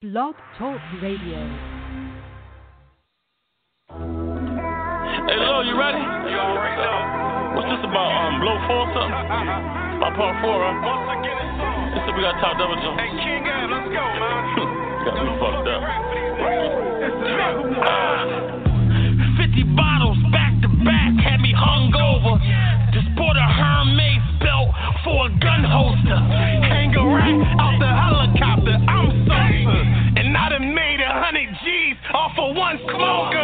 Blog Talk Radio. Hey, Lil, you ready? You already know. What's this about? Um, blow four or something? About part four, right? Once again, it's on. This is we got top double jump. Hey, King Ab, let's go, man. got me fucked up. Ah, 50 bottles back to back had me hungover. Just bought a Hermes belt for a gun holster. Hang a rack out the helicopter. Of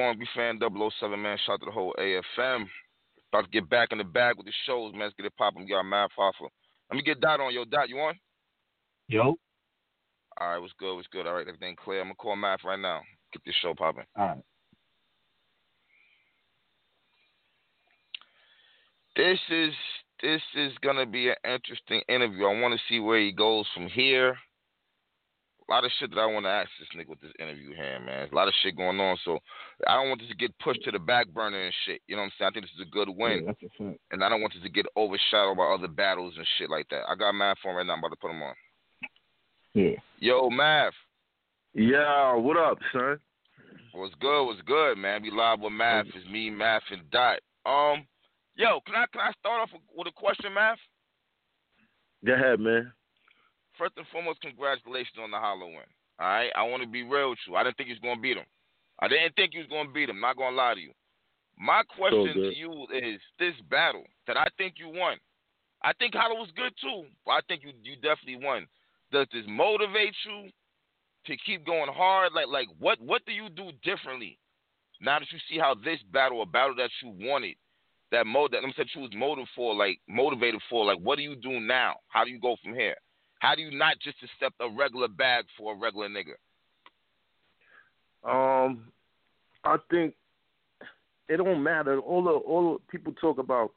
fuck with born be fan 007, man. Shout out to the whole AFM. About to get back in the bag with the shows, man. Let's get it poppin'. We got Math Hoffa. Let me get Dot on. Yo, Dot, you on? Yo. All right, what's good? What's good? All right, everything clear. I'm gonna call Math right now. Get this show popping. All right. This is this is gonna be an interesting interview. I want to see where he goes from here. A lot of shit that I want to ask this nigga with this interview here, man. There's a lot of shit going on, so I don't want this to get pushed to the back burner and shit. You know what I'm saying? I think this is a good win, Yeah, that's a and I don't want this to get overshadowed by other battles and shit like that. I got Math on right now. I'm about to put him on. Yeah. Yo, Math. Yeah, what up, son? What's good? What's good, man? We live with Math. It's me, Math, and Dot. Um, yo, can I can I start off with a question, Math? Go ahead, man. First and foremost, congratulations on the Hollow win. All right, I want to be real with you. I didn't think you was gonna beat him. I didn't think you was gonna beat him. Not gonna lie to you. My question to you is this battle that I think you won. I think Hollow was good too, but I think you you definitely won. Does this motivate you to keep going hard? Like like what what do you do differently now that you see how this battle, a battle that you wanted, that mode that I'm saying you was motivated for, like motivated for, like what do you do now? How do you go from here? How do you not just accept a regular bag for a regular nigga? Um, I think it don't matter. All the all the people talk about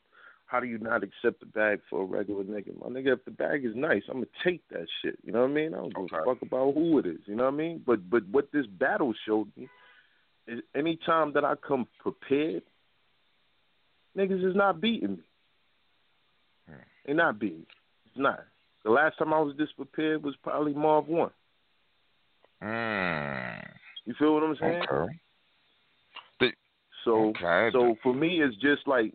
how do you not accept the bag for a regular nigga? My nigga, if the bag is nice, I'm gonna take that shit. You know what I mean? I don't give a fuck about who it is. You know what I mean? But but what this battle showed me is anytime that I come prepared, niggas is not beating me. They not beating me. It's not. The last time I was this prepared was probably Marv Won. Mm. You feel what I'm saying? Okay. So Okay. so for me, it's just like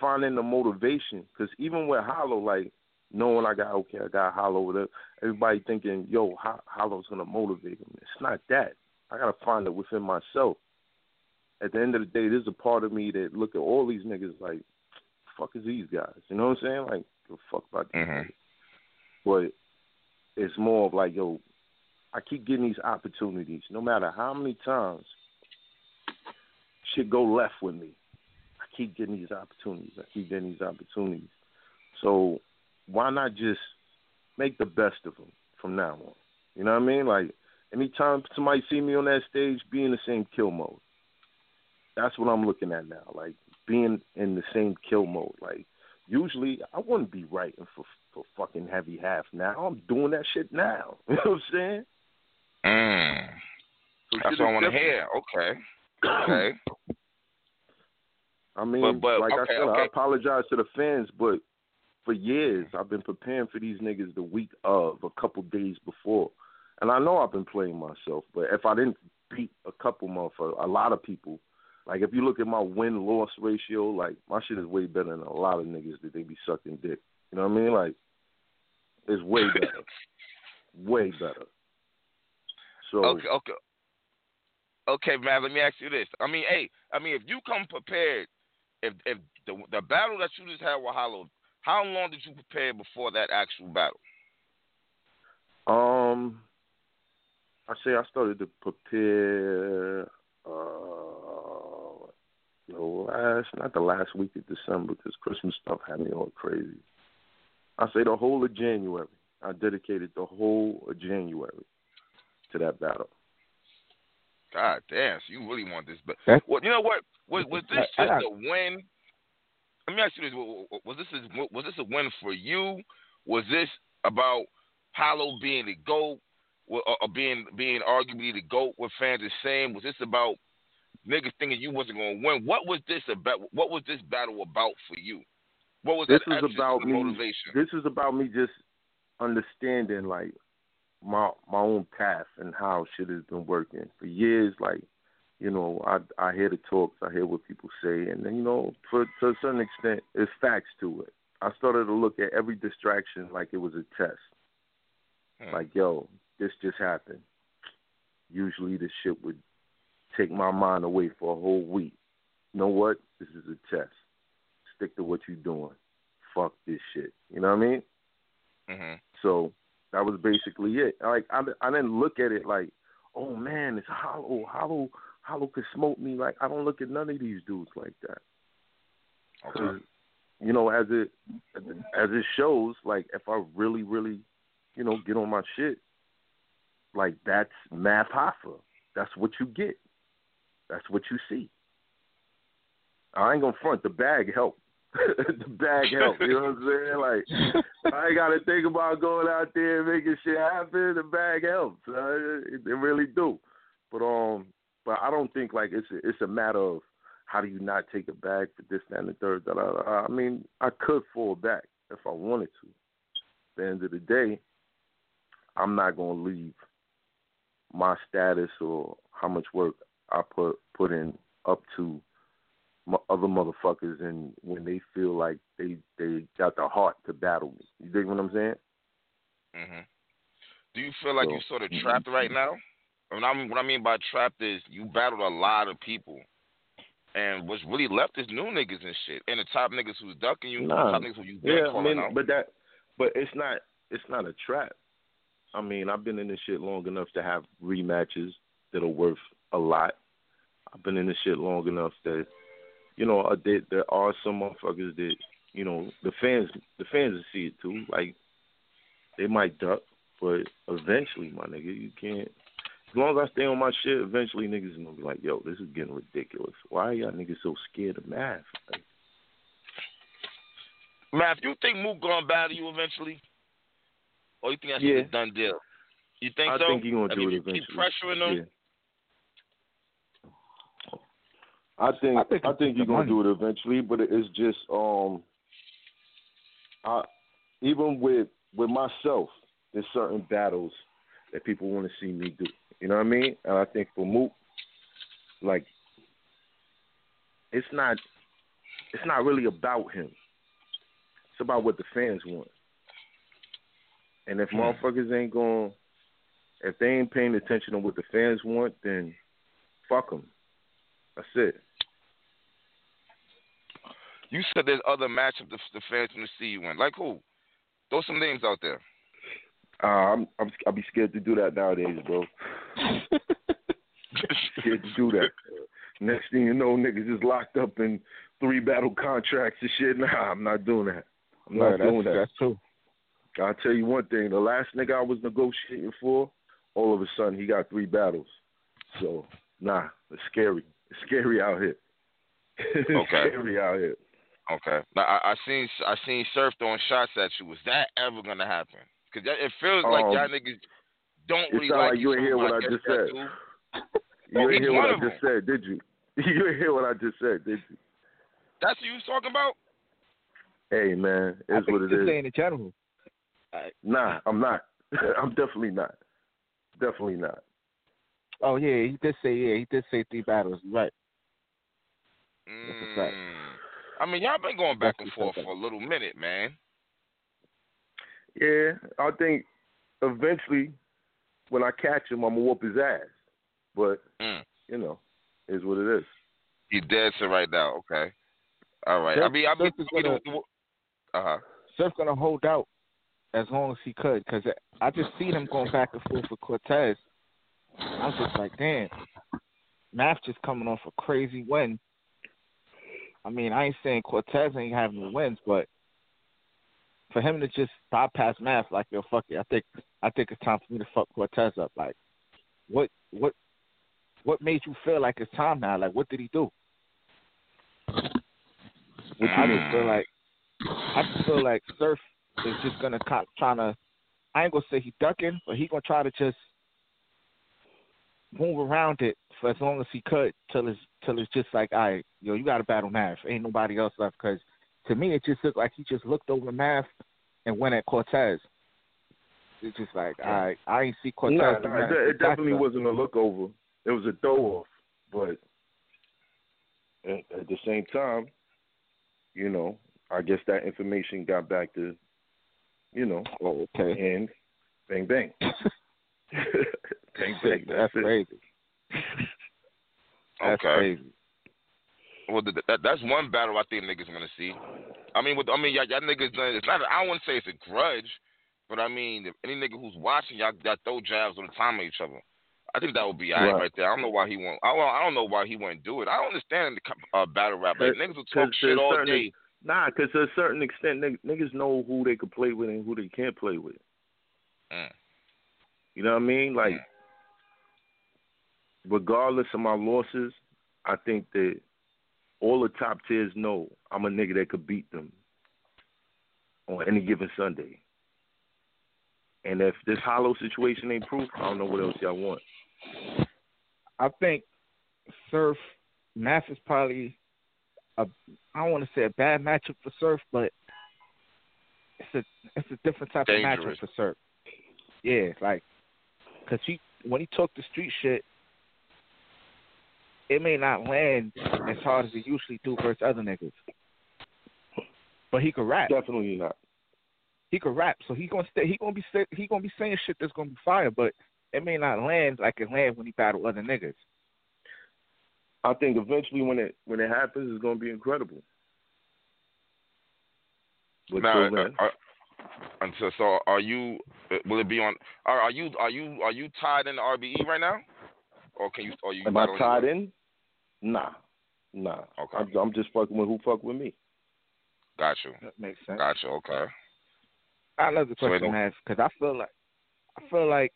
finding the motivation. Because even with Hollow, like knowing I got okay, I got Hollow with it. Everybody thinking, yo, Ho- Hollow's gonna motivate him. It's not that. I gotta find it within myself. At the end of the day, there's a part of me that look at all these niggas like, fuck is these guys? You know what I'm saying? Like, a fuck about these Mhm. But it's more of like, yo, I keep getting these opportunities, no matter how many times shit go left with me. I keep getting these opportunities. I keep getting these opportunities. So why not just make the best of them from now on? You know what I mean? Like anytime somebody see me on that stage, be in the same kill mode. That's what I'm looking at now. Like being in the same kill mode. Like usually I wouldn't be writing for for fucking heavy half now. I'm doing that shit now. You know what I'm saying? Mm. So That's what I want to hear. Okay. Okay. I mean, But- but, like I said, okay. I apologize to the fans, but for years I've been preparing for these niggas the week of, a couple days before, and I know I've been playing myself. But if I didn't beat a couple motherfuckers, a lot of people, like if you look at my win loss ratio, like my shit is way better than a lot of niggas that they be sucking dick. You know what I mean? Like it's way better, way better. So Okay, okay. Okay, man, let me ask you this. I mean, hey, I mean, if you come prepared, if if the the battle that you just had with Hollow, how long did you prepare before that actual battle? Um, I say I started to prepare. Uh, the last, not the last week of December, because Christmas stuff had me all crazy. I say the whole of January. I dedicated the whole of January to that battle. God damn, so you really want this, but That's- well, you know what? Was was this I- I just got- a win? Let me ask you this: wa- wa- Was this a, was this a win for you? Was this about Hollow being the goat, or, or uh, uh, being being arguably the goat? What fans are saying? Was this about niggas thinking you wasn't going to win? What was this about? What was this battle about for you? What was This that is about me. motivation? This is about me just understanding like my my own path and how shit has been working for years. Like, you know, I I hear the talks, I hear what people say, and then you know, for to a certain extent, there's facts to it. I started to look at every distraction like it was a test. Hmm. Like, yo, this just happened. Usually, this shit would take my mind away for a whole week. You know what? This is a test. Stick to what you're doing. Fuck this shit. You know what I mean? hmm So that was basically it. Like I, I didn't look at it like, oh man, it's hollow, hollow, hollow could smoke me. Like I don't look at none of these dudes like that. Okay. you know, as it as it shows, like if I really, really, you know, get on my shit, like that's Math Hoffa. That's what you get. That's what you see. I ain't gonna front. The bag helped. The bag helped. You know what I'm saying? Like I gotta think about going out there and making shit happen. The bag helps. Uh, it, it really do. But um, but I don't think like it's a, it's a matter of how do you not take a bag for this, that, and the third. That I, I mean, I could fall back if I wanted to. At the end of the day, I'm not gonna leave my status or how much work I put put in up to other motherfuckers, and when they feel like they they got the heart to battle me. You dig what I'm saying? hmm Do you feel like So- you're sort of trapped right now? What I mean, what I mean by trapped is you battled a lot of people, and what's really left is new niggas and shit, and the top niggas who's ducking you, Nah. the top niggas who you been Yeah, I calling mean, out. but that, but it's not it's not a trap. I mean, I've been in this shit long enough to have rematches that are worth a lot. I've been in this shit long enough that, you know, uh, there, there are some motherfuckers that, you know, the fans the fans will see it too. Like, they might duck, but eventually, my nigga, you can't. As long as I stay on my shit, eventually niggas gonna be like, yo, this is getting ridiculous. Why are y'all niggas so scared of math? Like, if you think Mook gonna battle you eventually, or you think that's Yeah. a done deal? You think so, I so? think he gonna I do mean, it you eventually. Keep pressuring him. Yeah. I think I I think think, it's he's the gonna money. do it eventually, but it's just um, I even with with myself, there's certain battles that people want to see me do. You know what I mean? And I think for Mook, like, it's not, it's not really about him. It's about what the fans want. And if Hmm. motherfuckers ain't going, if they ain't paying attention to what the fans want, then fuck them. That's it. You said there's other matchups the, the fans want to see you in. Like who? Throw some names out there. Uh, I'm, I'm, I'll be scared to do that nowadays, bro. scared to do that. Next thing you know, niggas is locked up in three battle contracts and shit. Nah, I'm not doing that. I'm No, not that's, doing that. that's true. I'll tell you one thing. The last nigga I was negotiating for, all of a sudden he got three battles. So, nah, it's scary. It's scary out here. it's Okay. scary out here. Okay. Now I, I seen I seen Surf throwing shots at you. Was that ever gonna happen? Because it feels like Um, y'all niggas don't It really like like you you. ain't hear what I I just said. You ain't he's hear what I just said, did you? You ain't hear what I just said, did you? That's what you was talking about. Hey man, I it's what it he's saying in general. Nah, I'm not. I'm definitely not. Definitely not. Oh yeah, he did say yeah, he did say three battles. You're Right. That's a fact. I mean, y'all been going back and forth for a little minute, man. Yeah, I think eventually when I catch him, I'm gonna whoop his ass. But Mm. you know, is what it is. He dead to right now. Okay. All right. I mean, I mean, is gonna- uh huh. Surf gonna hold out as long as he could because I just seen him going back and forth with Cortez. I was just like, damn, Math just coming off a crazy win. I mean, I ain't saying Cortez ain't having wins, but for him to just bypass Math like yo, fuck it, I think I think it's time for me to fuck Cortez up. Like, what what what made you feel like it's time now? Like, what did he do? I just feel like I just feel like Surf is just gonna cop trying to. I ain't gonna say he ducking, but he gonna try to just move around it for as long as he could till it's till it's just like, all right, yo, you got to battle Math. Ain't nobody else left. Because to me, it just looked like he just looked over Math and went at Cortez. It's just like, all right, I ain't see Cortez. Nah, nah, it, it definitely wasn't a look over. It was a throw off. But at, at the same time, you know, I guess that information got back to, you know, Oh, okay. and bang bang. bang bang. That's That's crazy. That's Okay. crazy. Well, th- that, that's one battle I think niggas want to see. I mean, with I mean, y'all, y'all niggas. done- It's not. I wouldn't say it's a grudge, but I mean, if any nigga who's watching, y'all, y'all throw jabs on the time of each other. I think that would be Right. right there. I don't know why he won't. I don't, I don't know why he wouldn't do it. I don't understand the uh, battle rap. Like niggas will talk shit all certain- day. Nah, because to a certain extent, niggas know who they can play with and who they can't play with. Mm. You know what I mean? Like, Mm. Regardless of my losses, I think that all the top tiers know I'm a nigga that could beat them on any given Sunday. And if this hollow situation ain't proof, I don't know what else y'all want. I think Surf Math is probably a I don't want to say a bad matchup for Surf, but it's a it's a different type Dangerous. of matchup for Surf. Yeah, like because he when he talk the street shit, it may not land as hard as it usually do versus other niggas, but he could rap. Definitely not. He could rap, so he gonna stay. He gonna be say, he gonna be saying shit that's gonna be fire, but it may not land like it land when he battle other niggas. I think eventually when it when it happens, it's gonna be incredible. But Now, till then, uh, and so, so are you? uh, Will it be on? Are, are you? Are you? Are you tied in the RBE right now? Or can you? Are you? am I battling- tied in? Nah, nah. Okay. I'm, I'm just fucking with who fuck with me. Got you. That makes sense. Got you. Okay. I love the question don't- I asked because I feel like I feel like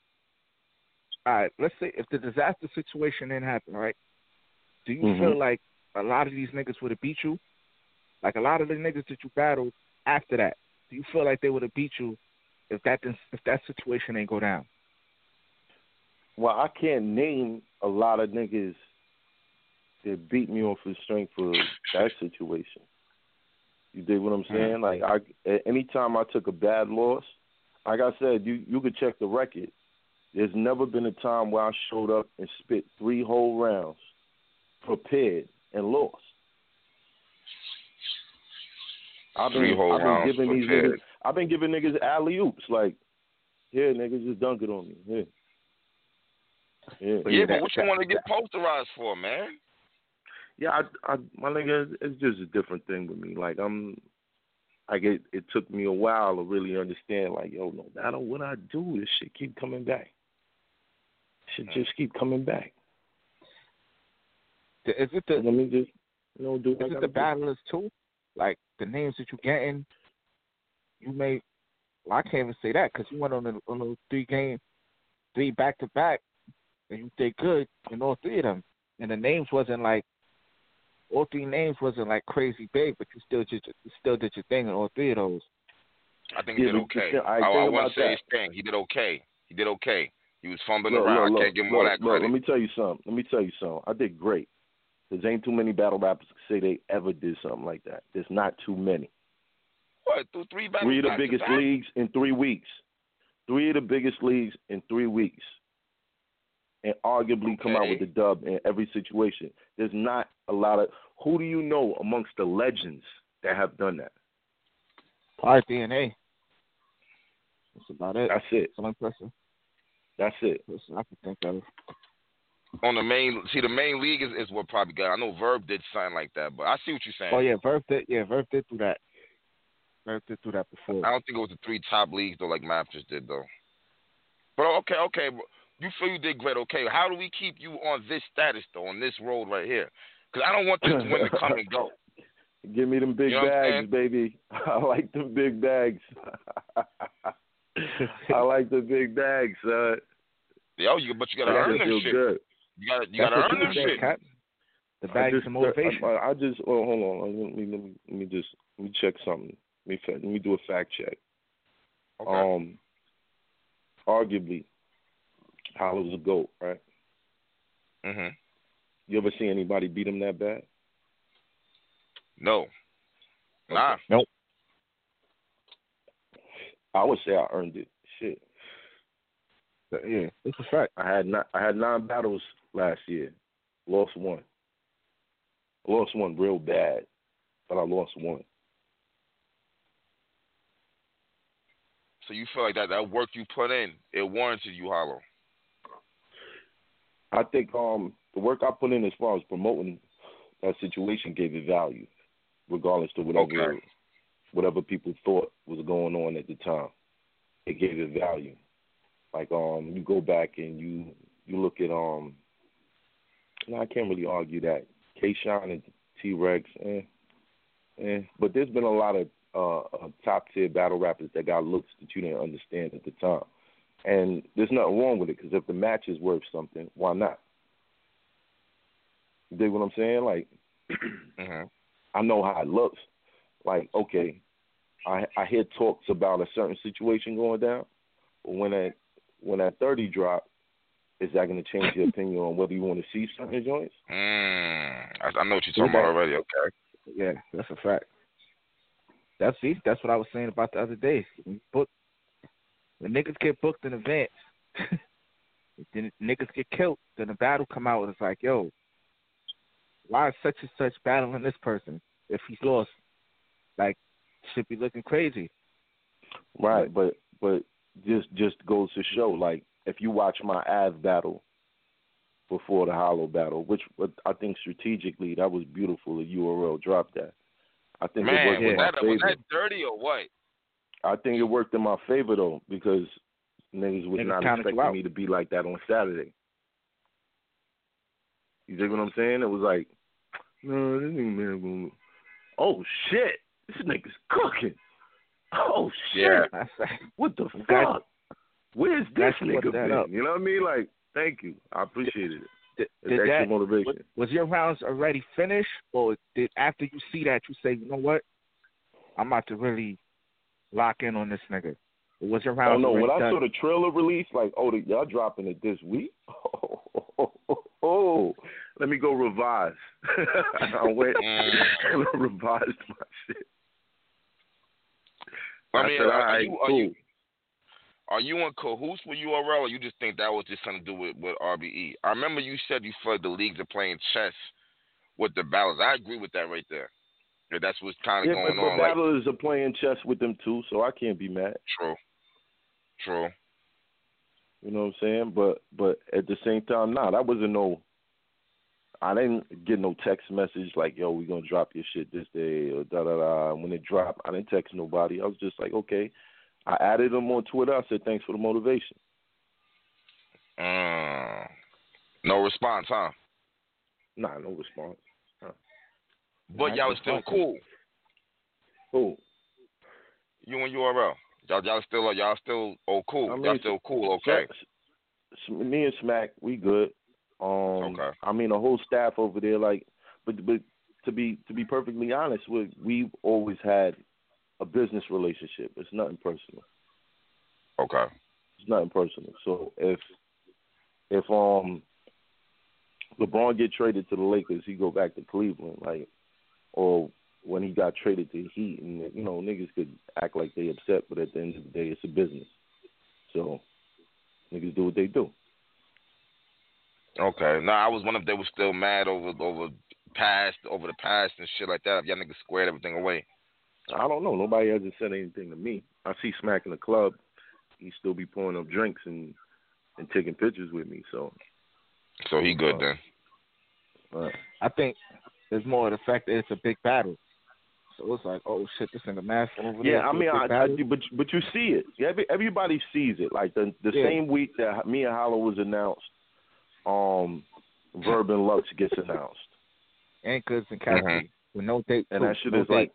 all right. Let's say if the disaster situation didn't happen, right? Do you Mhm. feel like a lot of these niggas would have beat you? Like a lot of the niggas that you battled after that, do you feel like they would have beat you if that didn't- if that situation ain't go down? Well, I can't name a lot of niggas that beat me off the strength of that situation. You dig what I'm mm-hmm. saying? Like I, a- anytime I took a bad loss, like I said, you you could check the record. There's never been a time where I showed up and spit three whole rounds, prepared and lost. I've been, Three whole I've been rounds giving these niggas, I've been giving niggas alley oops like, here niggas just dunk it on me. Here. Yeah. But yeah, yeah, but what you want to get posterized for, man? Yeah, I, I, my nigga, it's just a different thing with me. Like I'm, like it, it took me a while to really understand. Like, yo, no matter what I do, this shit keep coming back. Shit Mm. just keep coming back. Is it So the let me just, you know, do. what I is it gotta the do. battlers too? Like the names that you getting, you may. Well, I can't even say that because you went on a, on a three game, three back to back, and you did good in all three of them. And the names wasn't like all three names wasn't like crazy big, but you still did you still did your thing in all three of those. I think he Yeah, did okay. still, I I, I think wouldn't say that. his thing. He did okay. He did okay. He was fumbling Look, around. look, I can't give him look, all that look, credit. Let me tell you something. Let me tell you something. I did great. There's ain't too many battle rappers that say they ever did something like that. There's not too many. what? Through three battles Three of the biggest leagues in three weeks. Three of the biggest leagues in three weeks. And arguably come out with Okay. the dub in every situation. There's not a lot of who do you know amongst the legends that have done that? Probably DNA. That's about it. That's it. That's the only person, That's it. person I can think of. On the main, see, the main league is, is what probably got. I know Verb did something like that, but I see what you're saying. Oh yeah, Verb did. Yeah, Verb did do that. Verb did do that before. I don't think it was the three top leagues though, like Math just did though. But okay, okay, but you feel you did great. Okay, how do we keep you on this status though, on this road right here? Because I don't want this win to come and go. Give me them big You know bags, baby. I like the big bags. I like the big bags, son. Yo, you but you gotta That earn shit them shit. good. You gotta you That's gotta what earn you them shit. Cap. The bags just, of motivation. I, I just oh, hold on. Let me, let me let me just let me check something. Let me let me do a fact check. Okay. Um, arguably, Hollow's a goat, right? mhm. You ever see anybody beat him that bad? No. Nah. No. I would say I earned it. Shit, yeah, it's a fact. I had not, I had nine battles last year, lost one. Lost one real bad, but I lost one. So you feel like that that work you put in, it warranted you hollow. I think um the work I put in as far as promoting that situation gave it value, regardless to whatever Okay. whatever people thought was going on at the time. It gave it value. Like um you go back and you you look at um no, I can't really argue that. K Shine and T Rex, eh, eh. But there's been a lot of uh, uh top tier battle rappers that got looks that you didn't understand at the time. And there's nothing wrong with it because if the match is worth something, why not? You dig what I'm saying? Like, Mhm. I know how it looks. Like, okay, I I hear talks about a certain situation going down, but when that when that thirty drop, is that going to change your opinion on whether you want to see certain joints? Mm. I, I know what you're talking about already. Okay. Yeah, that's a fact. That's see, that's what I was saying about the other day. Book, when niggas get booked in advance, then niggas get killed. Then the battle come out and it's like, yo, why is such and such battling this person if he's lost? Like, should be looking crazy. Right, but but just just goes to show, like if you watch my Av battle before the Hollow battle, which I think strategically that was beautiful. The URL dropped that. I think it Man, worked was in my that was that dirty or what? I think it worked in my favor though because niggas was Niggas not expecting me to be like that on Saturday. You dig what I'm saying? It was like, no, this nigga man gonna. Oh shit, this nigga's cooking. Oh shit, Yeah. What the fuck? Where's this nigga been? up. You know what I mean? Like, thank you. I appreciated it. did, It's did extra that, motivation. was, was your rounds already finished, or did after you see that you say, you know what, I'm about to really lock in on this nigga? Or was your Oh no! already When I saw the trailer release, like, oh, the, y'all dropping it this week? Oh, oh, oh, oh. let me go revise. I went Mm. and revised my shit. I I mean, said, are, all are right, you are you Are you in cahoots with URL, or you just think that was just something to do with, with RBE? I remember you said you felt the leagues are playing chess with the battles. I agree with that right there. Yeah, that's what's kind of Yeah, going but on. the Like, battlers are playing chess with them too, so I can't be mad. true, true. You know what I'm saying? But but at the same time, nah, that wasn't no. I didn't get no text message like, "Yo, we gonna drop your shit this day" or da da da. When it dropped, I didn't text nobody. I was just like, okay. I added them on Twitter. I said, "Thanks for the motivation." Mm. No response, huh? Nah, no response. But y'all was still cool. Who? You and URL. Y'all, y'all still, y'all still, oh cool. I mean, y'all still cool. Okay. Me and Smack, we good. Um, Okay. I mean, the whole staff over there, like, but but to be to be perfectly honest, we we've always had a business relationship. It's nothing personal. Okay. It's nothing personal. So if if um LeBron get traded to the Lakers, he go back to Cleveland, like, or when he got traded to Heat, and you know niggas could act like they upset, but at the end of the day, it's a business. So niggas do what they do. Okay. No, I was wondering if they were still mad over over past over the past and shit like that. If y'all niggas squared everything away. I don't know. Nobody hasn't said anything to me. I see Smack in the club. He still be pouring up drinks and and taking pictures with me. So So he good then. uh, I think it's more of the fact that it's a big battle. So it's like, oh shit, this nigga Math over there. yeah, I mean, I, I, but but you see it. Every, everybody sees it. Like the the Yeah. same week that me and Hollow was announced, um, Verb and Lux gets announced, and Goodz and Cassidy Mhm. with no date. and that shit no is date. like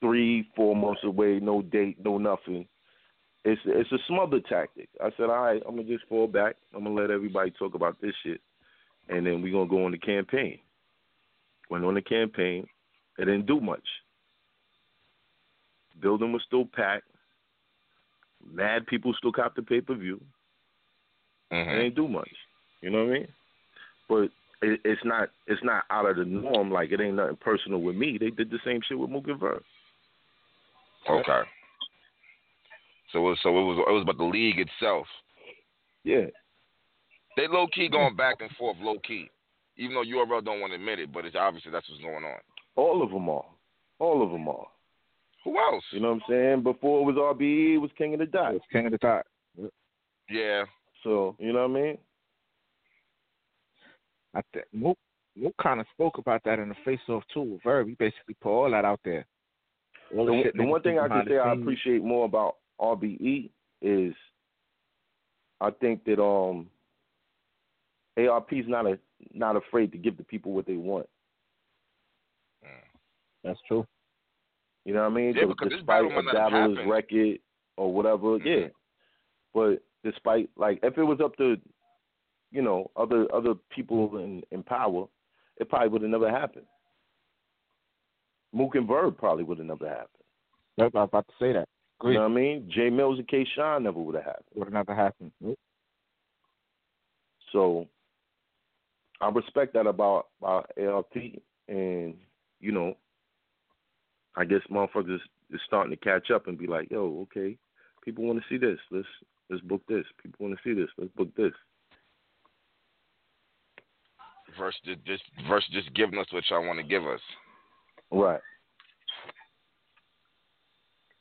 three, four months away. No date, no nothing. It's it's a smother tactic. I said, all right, I'm gonna just fall back. I'm gonna let everybody talk about this shit, and then we're gonna go on the campaign. Went on the campaign. It didn't do much. Building was still packed. Mad people still cop the pay per view. It hmm ain't do much. You know what I mean? But it, it's not it's not out of the norm. Like it ain't nothing personal with me. They did the same shit with Mook and Verb. Okay. So it was, so it was it was about the league itself. Yeah. They low key going back and forth, low key. Even though URL don't want to admit it, but it's obviously that's what's going on. All of them are. All of them are. Who else? You know what I'm saying? Before it was RBE, it was King of the Dot. It's King of the Dot. Yeah. So, you know what I mean? I think Mook Mook kind of spoke about that in the face off too. with Verb, he basically put all that out there. All the, The, the one thing I can say the I appreciate more about RBE is I think that um ARP's not a not afraid to give the people what they want. That's true. You know what I mean? Yeah, So because despite battle a might not have battler's happened. record or whatever, Mhm. yeah. But despite like if it was up to you know other other people in in power, it probably would have never happened. Mook and Verb probably would have never happened. Yep, I was about to say that. You know what I mean? J Mills and K Shine never would have happened. Would have never happened. Nope. So I respect that about about ARP and you know, I guess motherfuckers is starting to catch up and be like, yo, okay, people want to see this. Let's let's book this. People want to see this. Let's book this. Versus just, versus just giving us what y'all want to give us. Right.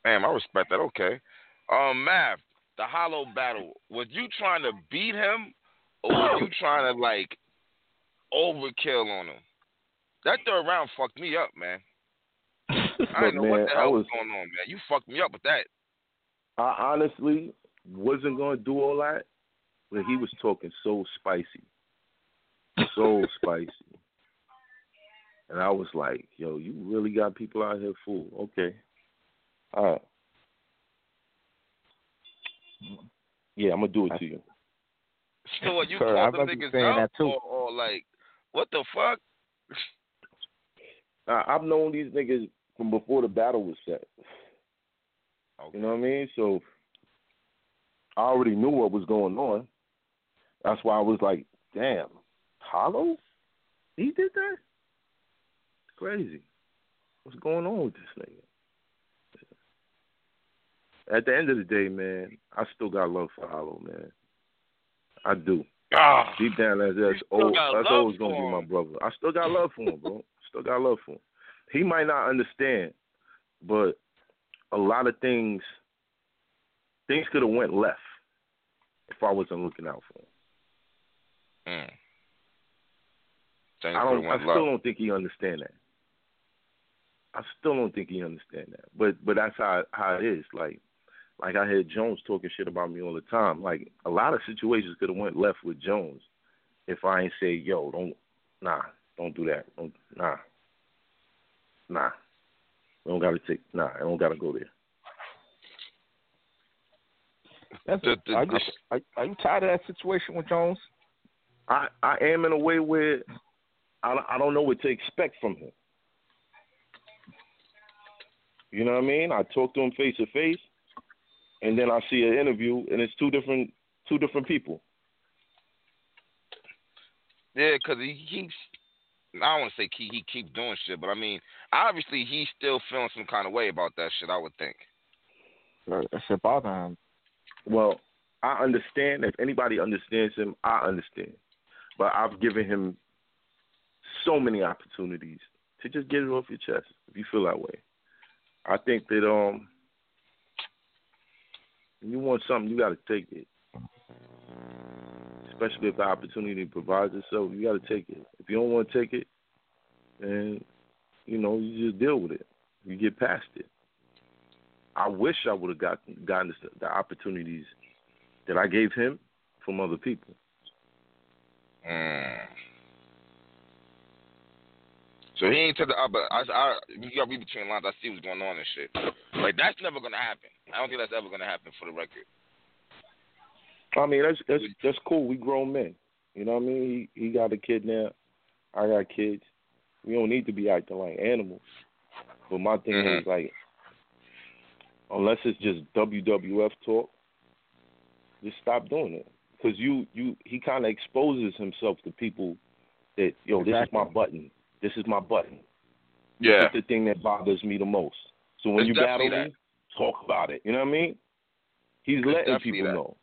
Damn, I respect that. Okay. Um, Math, the Hollow battle. Was you trying to beat him, or were you trying to like overkill on him? That third round fucked me up, man. I But, didn't know what man, the I hell was was going on, man. You fucked me up with that. I honestly wasn't gonna do all that, but he was talking so spicy. So spicy. And I was like, yo, you really got people out here fool. Okay. All right. Yeah, I'm gonna do it to you. So are you Sir, I called them remember niggas saying out, that too. or, or like, what the fuck? I've known these niggas from before the battle was set. Okay. You know what I mean? So I already knew what was going on. That's why I was like, damn, Hollow? He did that? Crazy. What's going on with this nigga? at the end of the day, man, I still got love for Hollow, man. I do. Ah, Deep down, that's that's, old, that's always gonna be my brother. I still got love for him, bro. Still got love for him. He might not understand, but a lot of things things could have went left if I wasn't looking out for him. mm. Things I don't. I still left. don't think he understand that. I still don't think he understand that. But but that's how how it is. Like like I heard Jones talking shit about me all the time. Like a lot of situations could have went left with Jones if I ain't say yo don't nah don't do that don't, nah nah we don't gotta take nah I don't gotta go there. That's The- the- are, you, are, are you tired of that situation with Jones? I I am in a way where I I don't know what to expect from him. You know what I mean? I talk to him face to face, and then I see an interview, and it's two different two different people. Yeah, because he keeps. I don't want to say he he keeps doing shit, but I mean, obviously he's still feeling some kind of way about that shit. I would think. That shit bother him. Well, I understand. If anybody understands him, I understand. But I've given him so many opportunities to just get it off your chest if you feel that way. I think that um, when you want something, you got to take it. Especially if the opportunity provides itself, you got to take it. If you don't want to take it, then you know you just deal with it. You get past it. I wish I would have gotten gotten the, opportunities that I gave him from other people. Mm. So he ain't to the other. I, I, you got to read between lines. I see what's going on and shit. Like that's never gonna happen. I don't think that's ever gonna happen for the record. I mean, that's that's that's cool. We grown men. You know what I mean? He he got a kid now. I got kids. We don't need to be acting like animals. But my thing Mhm. is like, unless it's just WWF talk, just stop doing it. Because you you he kind of exposes himself to people that yo, this is my button. This is my button. Yeah. That's the thing that bothers me the most. So when It's you battle definitely me, talk about it. You know what I mean? He's letting definitely people that. know.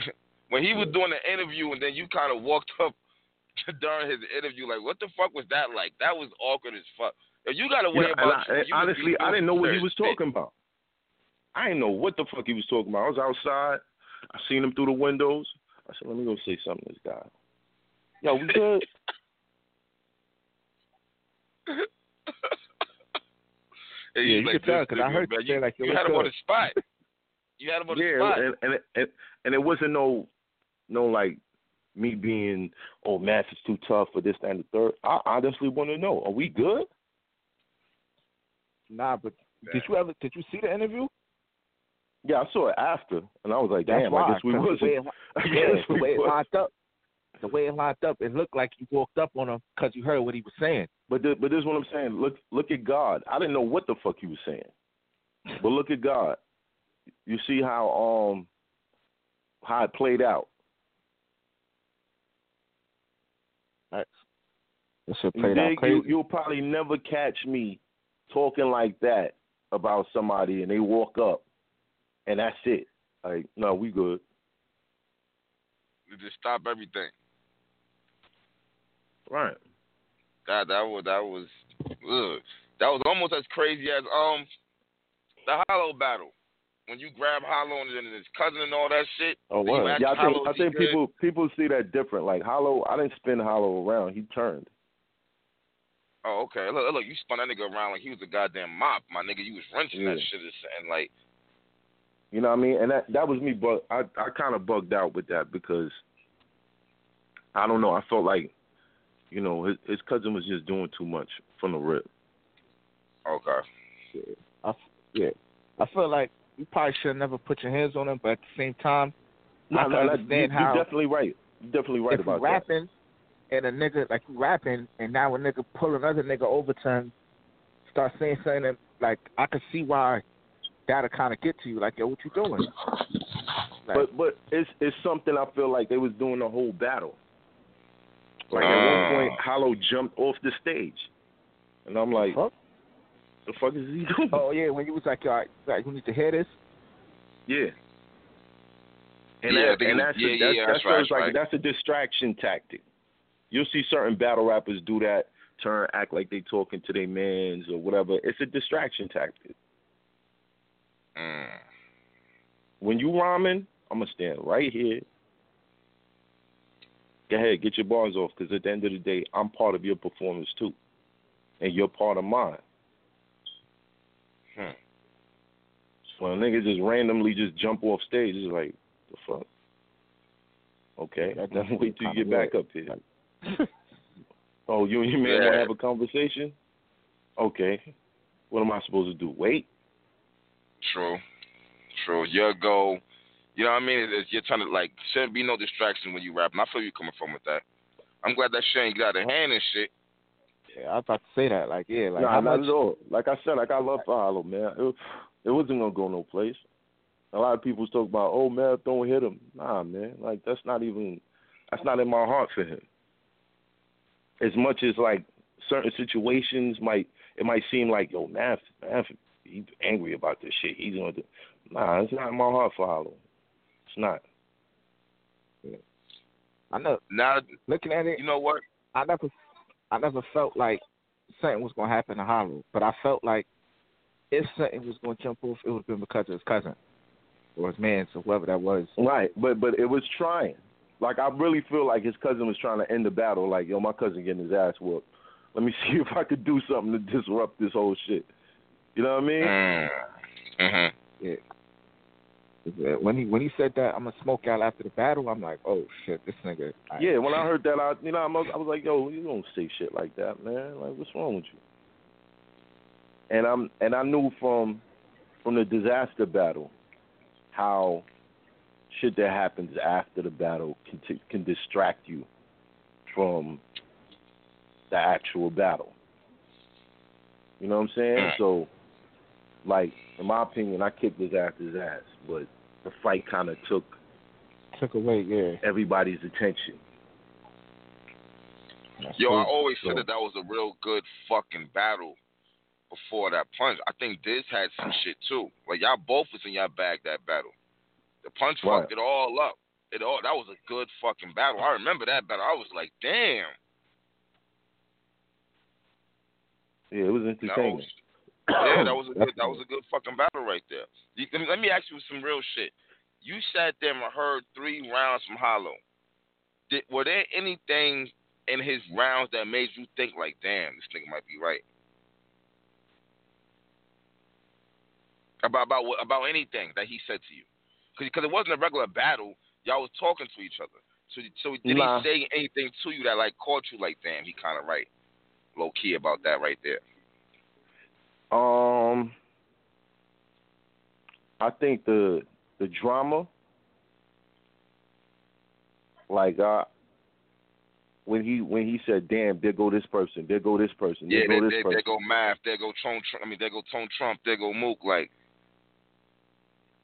When he was doing the interview and then you kind of walked up during his interview, like, what the fuck was that like? That was awkward as fuck. If you got to You worry know, and about I- you, you honestly, I didn't know what he was talking about. I didn't know what the fuck he was talking about. I was outside. I seen him through the windows. I said, "Let me go say something to this guy." Yo, we good? And Yeah, you like, could tell, this 'cause I heard man, you say, like, yo, you had him on the spot. You had him on the yeah, spot. and, and and and it wasn't no no like me being oh Math is too tough for this that, and the third. I honestly want to know: Are we good? Nah, but did you ever did you see the interview? Yeah, I saw it after, and I was like, That's "Damn, why. I guess we 'cause the wasn't." way it, I yeah, the way it wasn't. lined up, the way it lined up, it looked like you walked up on him because you heard what he was saying. But th- but this is what I'm saying. Look look at God. I didn't know what the fuck he was saying. But look at God. You see how um how it played out. That's You played out crazy. You, you'll probably never catch me talking like that about somebody and they walk up and that's it. Like, no, we good. You just stop everything. Right. That that was that was ugh. that was almost as crazy as um the Hollow battle. When you grab Hollow and then his cousin and all that shit. Oh, then you wow. Yeah, I think I if he think good. people people see that different. Like Hollow, I didn't spin Hollow around. He turned. Oh, okay. Look, look, you spun that nigga around like he was a goddamn mop, my nigga. You was wrenching that Yeah. shit and like You know what I mean? And that that was me, but I I kind of bugged out with that because I don't know. I felt like, you know, his his cousin was just doing too much from the rip. okay. I, yeah, I feel like you probably should have never put your hands on him, but at the same time, I can that- understand you, how you're definitely right. You're definitely right if you about rapping and a nigga like you rapping and now a nigga pull another nigga over to him, start saying something that, like I can see why that'll kind of get to you. Like, yo, what you doing? that. But but it's it's something I feel like they was doing the whole battle. Like at one Ah. point, Hollow jumped off the stage, and I'm like, Fuck? the fuck is he doing? Oh yeah, when he was like, all right, like, you need to hear this. Yeah. And Yeah, that, and that's yeah, a, yeah, that's, yeah, that's, that's right, that's like right. that's a distraction tactic. You'll see certain battle rappers do that, turn act like they talking to their mans or whatever. It's a distraction tactic. Mm. When you rhyming, I'm gonna stand right here. Go ahead, get your bars off, because at the end of the day, I'm part of your performance too, and you're part of mine. Hmm. So when a nigga just randomly just jump off stage, it's like the fuck. Okay, I definitely wait till you get back up here. Oh, you and your man Yeah. want to have a conversation? Okay. What am I supposed to do? Wait? True. True. Your goal, you know what I mean? Is, is you're trying to like shouldn't be no distraction when you rap. And I feel you coming from with that. I'm glad that shit ain't get out hand and shit. Yeah, I was about to say that. Like, yeah, like nah, how not much? at all. Like I said, like I love Hollow, man. It, it wasn't gonna go no place. A lot of people talk about, oh man, don't hit him. Nah, man. Like that's not even that's not in my heart for him. As much as like certain situations might it might seem like, yo, Math, Math, he's angry about this shit. He's gonna do. Nah, it's not in my heart for Hollow. It's not. I know. Now, Looking at it, you know what? I never, I never felt like something was gonna happen to Hollow, but I felt like if something was gonna jump off, it would have been because of his cousin or his man, so whoever that was. Right, but but it was trying. Like I really feel like his cousin was trying to end the battle. Like yo, my cousin getting his ass whooped. Let me see if I could do something to disrupt this whole shit. You know what I mean? Mm. Mhm. When he when he said that I'm gonna smoke out after the battle, I'm like, oh shit, this nigga. I- Yeah, when I heard that, I you know I'm, I was like, yo, you don't say shit like that, man. Like, what's wrong with you? And I'm and I knew from from the Dizaster battle how shit that happens after the battle can t- can distract you from the actual battle. You know what I'm saying? So, like in my opinion, I kicked his ass his ass, but the fight kind of took took away, yeah. everybody's attention. That's Yo, I always said that that was a real good fucking battle before that punch. I think Diz had some shit too. Like y'all both was in y'all bag that battle. The punch Right. fucked it all up. It all that was a good fucking battle. I remember that battle. I was like, damn. Yeah, it was That entertaining. Yeah, that was a good that was a good fucking battle right there. You, let, me, let me ask you some real shit. You sat there and heard three rounds from Hollow. Did, were there anything in his rounds that made you think like, damn, this nigga might be right? About about about anything that he said to you, because it wasn't a regular battle. Y'all was talking to each other. So so did Nah. he say anything to you that like caught you like, damn, he kind of right, low key about that right there? Um, I think the the drama, like uh, when he when he said, "Damn, there go this person, there go this person, there Yeah, go there, this there, person." there go Math, there go Tone. Trump. I mean, there go Tone Trump, there go Mook. Like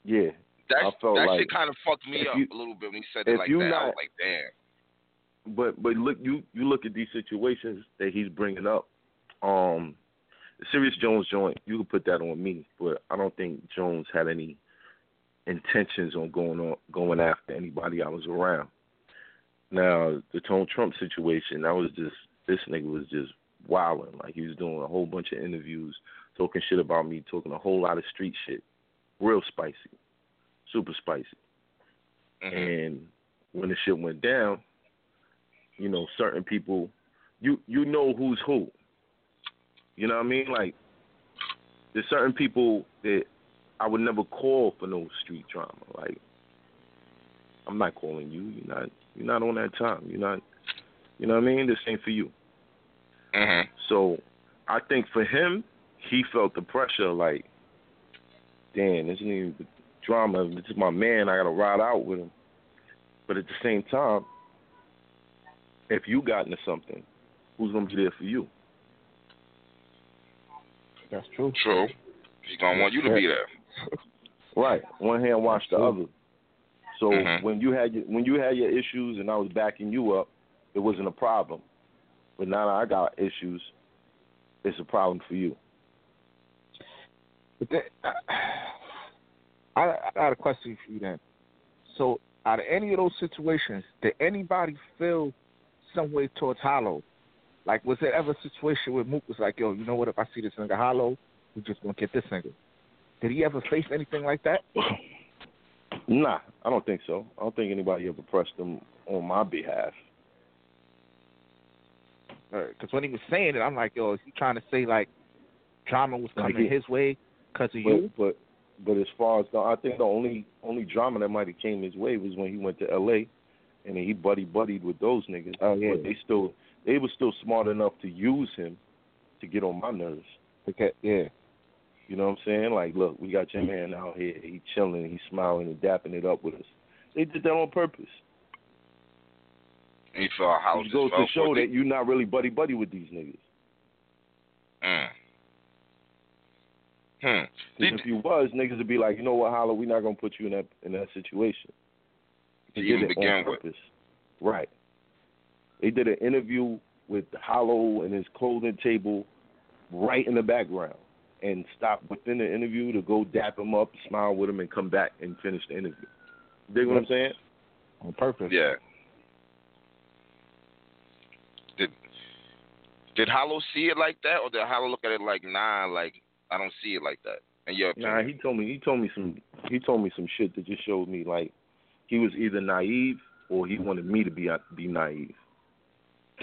yeah, that. I felt that like shit kind of fucked me up you- a little bit when he said it like you that. I was like, damn. but but look, you you look at these situations that he's bringing up. Um, the Serious Jones joint, you could put that on me, but I don't think Jones had any intentions on going on going after anybody I was around. Now the Tone Trump situation, that was just this nigga was just wilding. Like he was doing a whole bunch of interviews, talking shit about me, talking a whole lot of street shit, real spicy, super spicy. Mhm. And when the shit went down, you know, certain people, you you know who's who. You know what I mean? Like, there's certain people that I would never call for no street drama. Like, I'm not calling you. You're not. You're not on that time. You're not. You know what I mean? This ain't for you. Mhm. So, I think for him, he felt the pressure. Like, damn, this the drama. This is my man. I gotta ride out with him. But at the same time, if you got into something, who's gonna be there for you? That's true. True. He's gonna want you to be there. Right. One hand wash the other. So Mhm. when you had your, when you had your issues and I was backing you up, it wasn't a problem. But now that I got issues, it's a problem for you. But then, I, I got a question for you then. So, out of any of those situations, did anybody feel some way towards Hollow? Like, was there ever a situation where Mook was like, "Yo, you know what? If I see this nigga Hollow, we just gonna get this nigga." Did he ever face anything like that? Nah, I don't think so. I don't think anybody ever pressed him on my behalf. Because when he was saying it, I'm like, "Yo, is he trying to say like drama was Like coming he- his way because of But, you?" but but as far as the, I think the only only drama that might have came his way was when he went to L.A. and he buddy buddied with those niggas. Oh yeah, But they still they were still smart enough to use him to get on my nerves. because, yeah. You know what I'm saying? Like, look, we got your man out here. He chilling, he smiling and dapping it up with us. They did that on purpose. And you feel how Which goes to show that you're not really buddy buddy with these niggas. Mm. Hmm. 'Cause Did- if you was, niggas would be like, you know what, Hollow, we're not gonna put you in that in that situation. To They even did it begin on with. purpose. Right. They did an interview with Hollow and his clothing table right in the background and stopped within the interview to go dap him up, smile with him, and come back and finish the interview. You Dig what I'm saying? on purpose. Yeah. Did did Hollow see it like that, or did Hollow look at it like, nah, like I don't see it like that? In your opinion? Nah, he told me he told me some he told me some shit that just showed me like he was either naive or he wanted me to be be naive.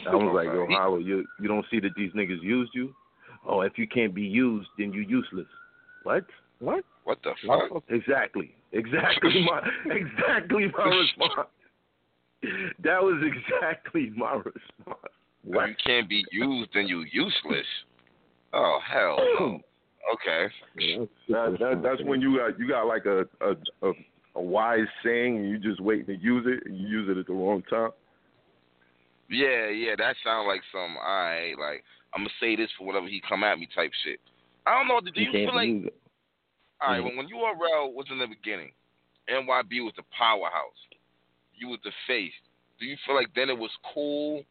I was like, yo, Okay. Hollow, you you don't see that these niggas used you? Oh, if you can't be used, then you useless. What? What? what the fuck? Exactly. Exactly my exactly my response. That was exactly my response. If you can't be used, then you useless. Oh hell. no. Okay. That, that, that's when you got you got like a a, a a wise saying and you just waiting to use it and you use it at the wrong time. Yeah, yeah, that sounds like some. Alright, like I'm gonna say this for whatever he come at me type shit. I don't know. Do you can't feel like all right when URL was in the beginning, NYB was the powerhouse. You was the face. Do you feel like then it was cool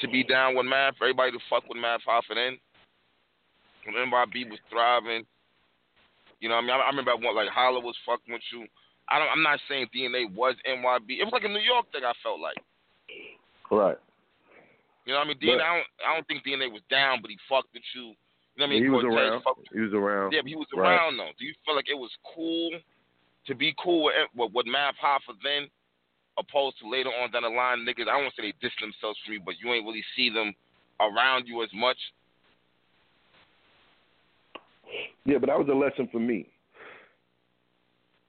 to be down with Math? Everybody to fuck with Math off and then when NYB was thriving. You know, what I mean, I, I remember like Hollow was fucking with you. I don't. I'm not saying DNA was NYB. It was like a New York thing. I felt like. Right. You know what I mean? But- I don't, I don't think DNA was down, but he fucked with you. You know what I mean? he was Cortez around. fucked- He was around. yeah, but he was Right. around though. Do you feel like it was cool to be cool with with, with Math Hoffa then, opposed to later on down the line, niggas? I don't want to say they diss themselves from you, but you ain't really see them around you as much. Yeah, but that was a lesson for me.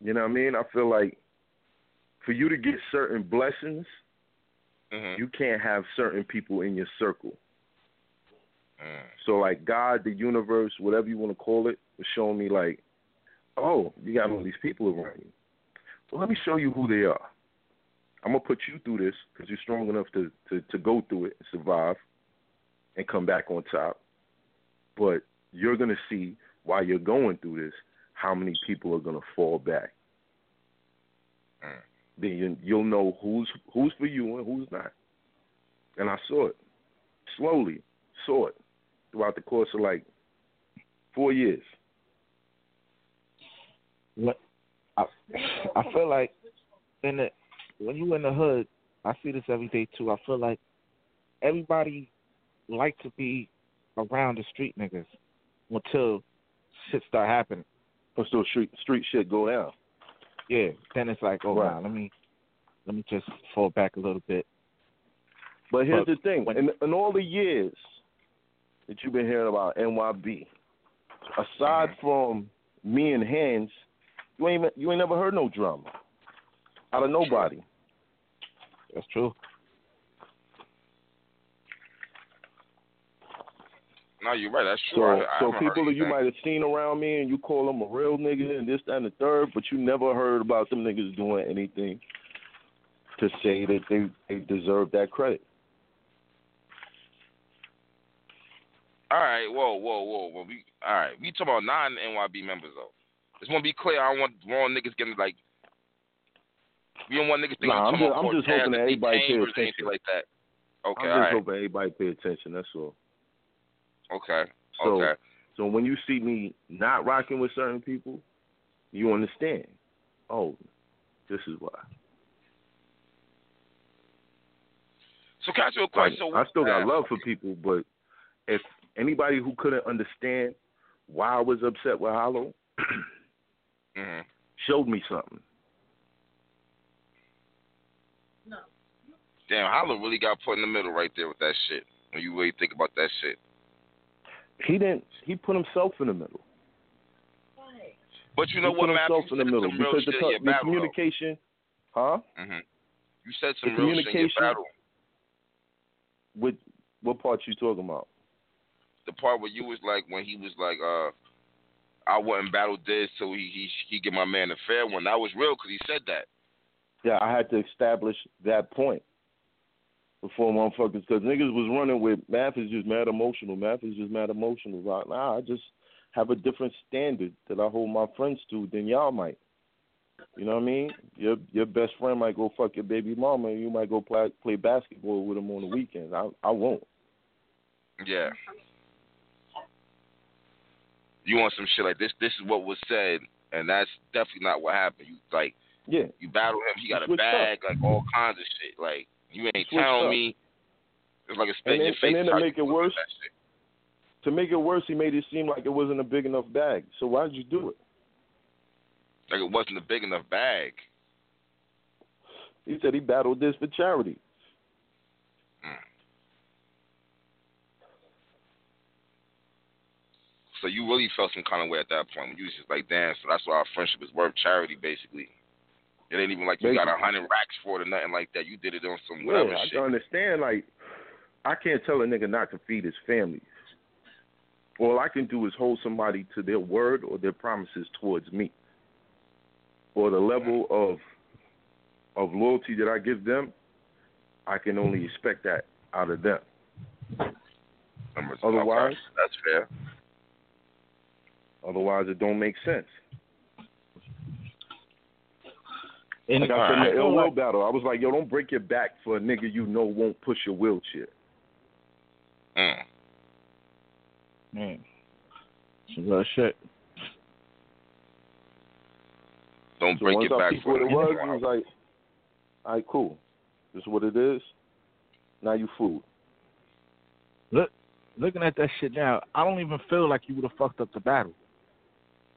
You know what I mean? I feel like for you to get certain blessings, Mm-hmm. you can't have certain people in your circle. Mm. So like God, the universe, whatever you want to call it, was showing me like, oh, you got all these people around you. Well, let me show you who they are. I'm gonna put you through this because you're strong enough to, to to go through it and survive, and come back on top. But you're gonna see while you're going through this how many people are gonna fall back. Mm. Then you, you'll know who's who's for you and who's not. And I saw it slowly, saw it throughout the course of like four years. What I I feel like in the when you in the hood, I see this every day too. I feel like everybody like to be around the street niggas until shit start happening. Until street street shit go down. Yeah, then it's like, oh Right. nah, let me let me just fall back a little bit. But here's But the thing: when- in, in all the years that you've been hearing about NYB, aside mm-hmm. from me and Hands, you ain't you ain't never heard no drama out of nobody. That's true. No, you're right. That's So, true. I, I so people that you might have seen around me, and you call them a real nigga and this, that, and the third, but you never heard about them niggas doing anything to say that they they deserve that credit. All right, whoa, whoa, whoa, whoa. We all right. We talking about non NYB members though. Just want to be clear. I don't want wrong niggas getting like. We don't want niggas thinking Nah, I'm just- I'm just hoping that everybody pay attention. like that. Okay, I'm just right. hoping everybody pay attention. That's all. Okay, So, okay. so when you see me not rocking with certain people, you understand. Oh, this is why. So can I ask you a question? Like, I still got love for people, but if anybody who couldn't understand why I was upset with Hollow mm-hmm. showed me something. Damn, Hollow really got put in the middle right there with that shit. When you really think about that shit. He didn't. He put himself in the middle. But you know he what, put himself in the middle because the, the communication, huh? Mm-hmm. You said some the real shit in your battle. With what part you talking about? The part where you was like when he was like, uh, I wouldn't battle this, so he he he get my man a fair one. That was real because he said that. Yeah, I had to establish that point before motherfuckers, because niggas was running with Math is just mad emotional. Math is just mad emotional. Right now, I just have a different standard that I hold my friends to than y'all might. You know what I mean? Your your best friend might go fuck your baby mama, and you might go play play basketball with him on the weekends. I I won't. Yeah. You want some shit like this? This is what was said, and that's definitely not what happened. You like, yeah, you battle him. He got a bag, up. like all kinds of shit. Like you ain't telling me. It's like a spit And in then, your face. and then to make it worse, to make it worse, he made it seem like it wasn't a big enough bag. So why did you do it? like it wasn't a big enough bag. He said he battled this for charity. Hmm. So you really felt some kind of way at that point. When you was just like, damn. So that's why our friendship is worth charity, basically. It ain't even like you got a hundred racks for it or nothing like that. You did it on some Yeah, I shit. can understand. Like, I can't tell a nigga not to feed his family. All I can do is hold somebody to their word or their promises towards me, or the level mm-hmm. of of loyalty that I give them. I can only expect that out of them. Otherwise- that's fair. Otherwise, it don't make sense. And Like I All said in right. the ill will battle, I was like, yo, don't break your back for a nigga you know won't push your wheelchair. Mm. man, some real shit. Don't So break your back for what it it. was, it was like, all right, cool. This is what it is. Now you fool. Look, Looking at that shit now, I don't even feel like you would have fucked up the battle.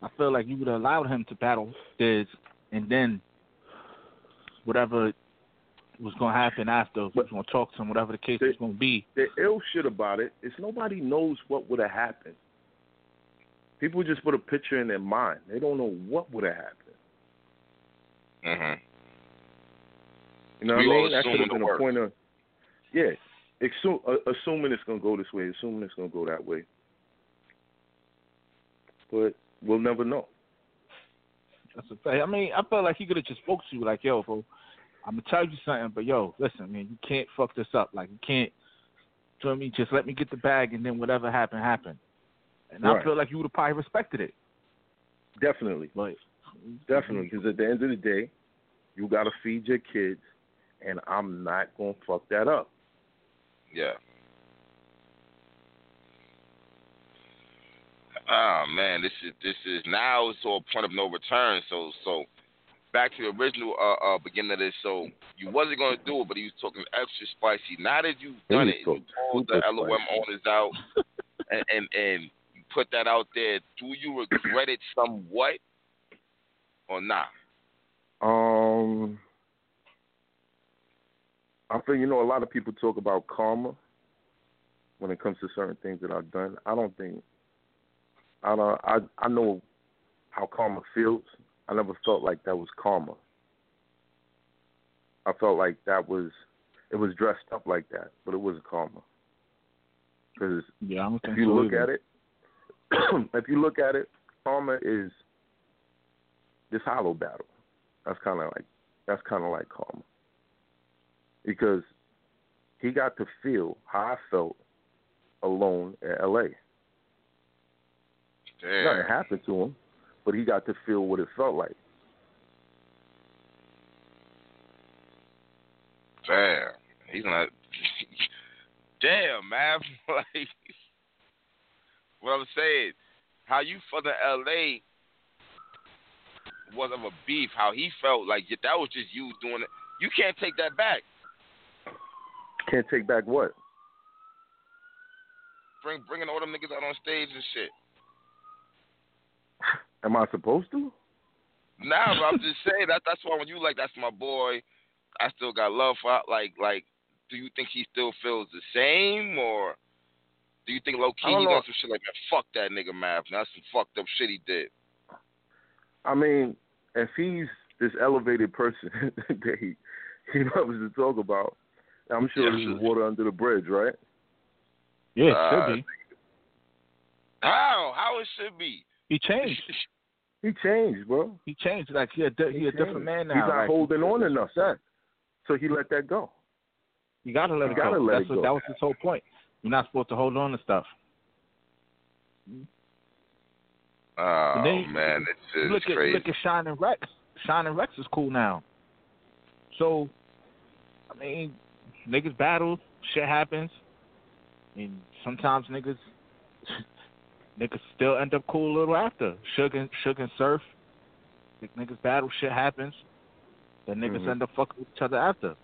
I feel like you would have allowed him to battle Diz, and then whatever was going to happen after, he was going to talk to him, whatever the case was going to be. The ill shit about it is nobody knows what would have happened. People just put a picture in their mind. They don't know what would have happened. Mm-hmm. You know We what I mean? That should have been a point of, yeah, assume, uh, assuming it's gonna go this way, assuming it's gonna go that way. But we'll never know. That's a fact. I mean, I felt like he could have just spoke to you like, yo, bro, I'm gonna tell you something, but yo, listen, man, you can't fuck this up. Like, you can't. You know what I mean? Just let me get the bag, and then whatever happened, happened. And I feel like you would have probably respected it. Definitely, Like, definitely, because at the end of the day, you gotta feed your kids, and I'm not gonna fuck that up. Yeah. Oh man, this is this is now it's to a point of no return. So so back to the original uh, uh beginning of this. So you wasn't gonna do it, but he was talking extra spicy. Now that you've done was it, you pulled the LOM spicy. owners out, and, and and you put that out there. Do you regret it somewhat, or not? Um, I think you know a lot of people talk about karma when it comes to certain things that I've done. I don't think I don't. I I know how karma feels. I never felt like that was karma. I felt like that was it was dressed up like that, but it wasn't karma. Because yeah, if you look at it, if you look at it, karma is this hollow battle. That's kind of like that's kind of like karma because he got to feel how I felt alone in L.A. Damn. Nothing happened to him, but he got to feel what it felt like. Damn. He's not. Damn, man. like, what I'm saying, how you from the LA was of a beef, how he felt like that was just you doing it. You can't take that back. Can't take back what? Bring bringing all them niggas out on stage and shit. Am I supposed to? Nah, but I'm just saying that that's why when you like that's my boy, I still got love for like like. Do you think he still feels the same or? Do you think low key he does some shit like that? Fuck that nigga Math. That's some fucked up shit he did. I mean, if he's this elevated person that he he loves to talk about, I'm sure Yeah, there's water under the bridge, right? Yeah, Uh, should be. How? How it should be? He changed. He changed, bro. He changed. Like he a di- he, a different man now. He's not like, holding on enough, that. So he let that go. You gotta let You it gotta go. let That's it what go. that was his whole point. You're not supposed to hold on to stuff. Oh And then- man, it's just look at crazy. look at Shine and Rex. Shine and Rex is cool now. So, I mean, niggas battle, shit happens, and sometimes niggas niggas still end up cool a little after. Suge and Suge and Surf, like, niggas battle, shit happens, then niggas Mhm. end up fucking with each other after.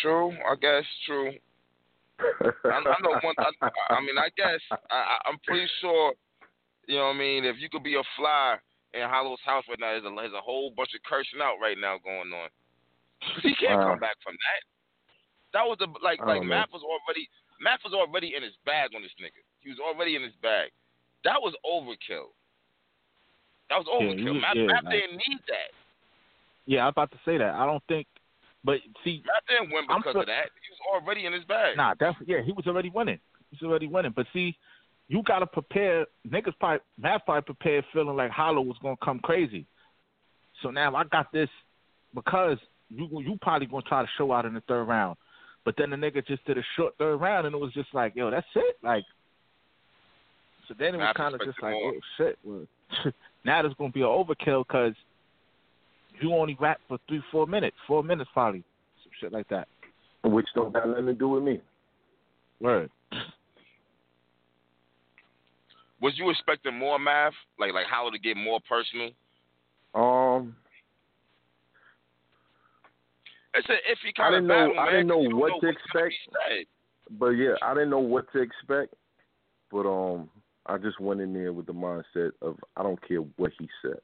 True, I guess true. I, I know one. I, I mean, I guess I, I, I'm pretty sure. You know what I mean? If you could be a fly in Hollow's house right now, there's a, there's a whole bunch of cursing out right now going on. 'Cause he can't Wow. come back from that. That was a like like don't. Math was already Math was already in his bag on this nigga. He was already in his bag. That was overkill. That was Yeah, overkill. he- Math, yeah, Math didn't need that. Yeah, I'm about to say that. I don't think, but see, Math didn't win because so- of that. He was already in his bag. Nah, definitely. Yeah, he was already winning. He was already winning. But see, you gotta prepare. Niggas probably, Math probably prepared, feeling like Hollow was gonna come crazy. So now I got this because you you probably gonna try to show out in the third round, but then the nigga just did a short third round and it was just like, yo, that's it. Like, so then it was kind of just like, more. oh shit. Well, now there's gonna be an overkill because you only rap for three, four minutes, four minutes probably, some shit like that. Which don't have nothing to do with me. Word. Was you expecting more Math? Like like how to get more personal? Um, It's an iffy I kind didn't of know- battle, I didn't 'cause know what know to what's expect. but yeah, I didn't know what to expect. But um, I just went in there with the mindset of I don't care what he says.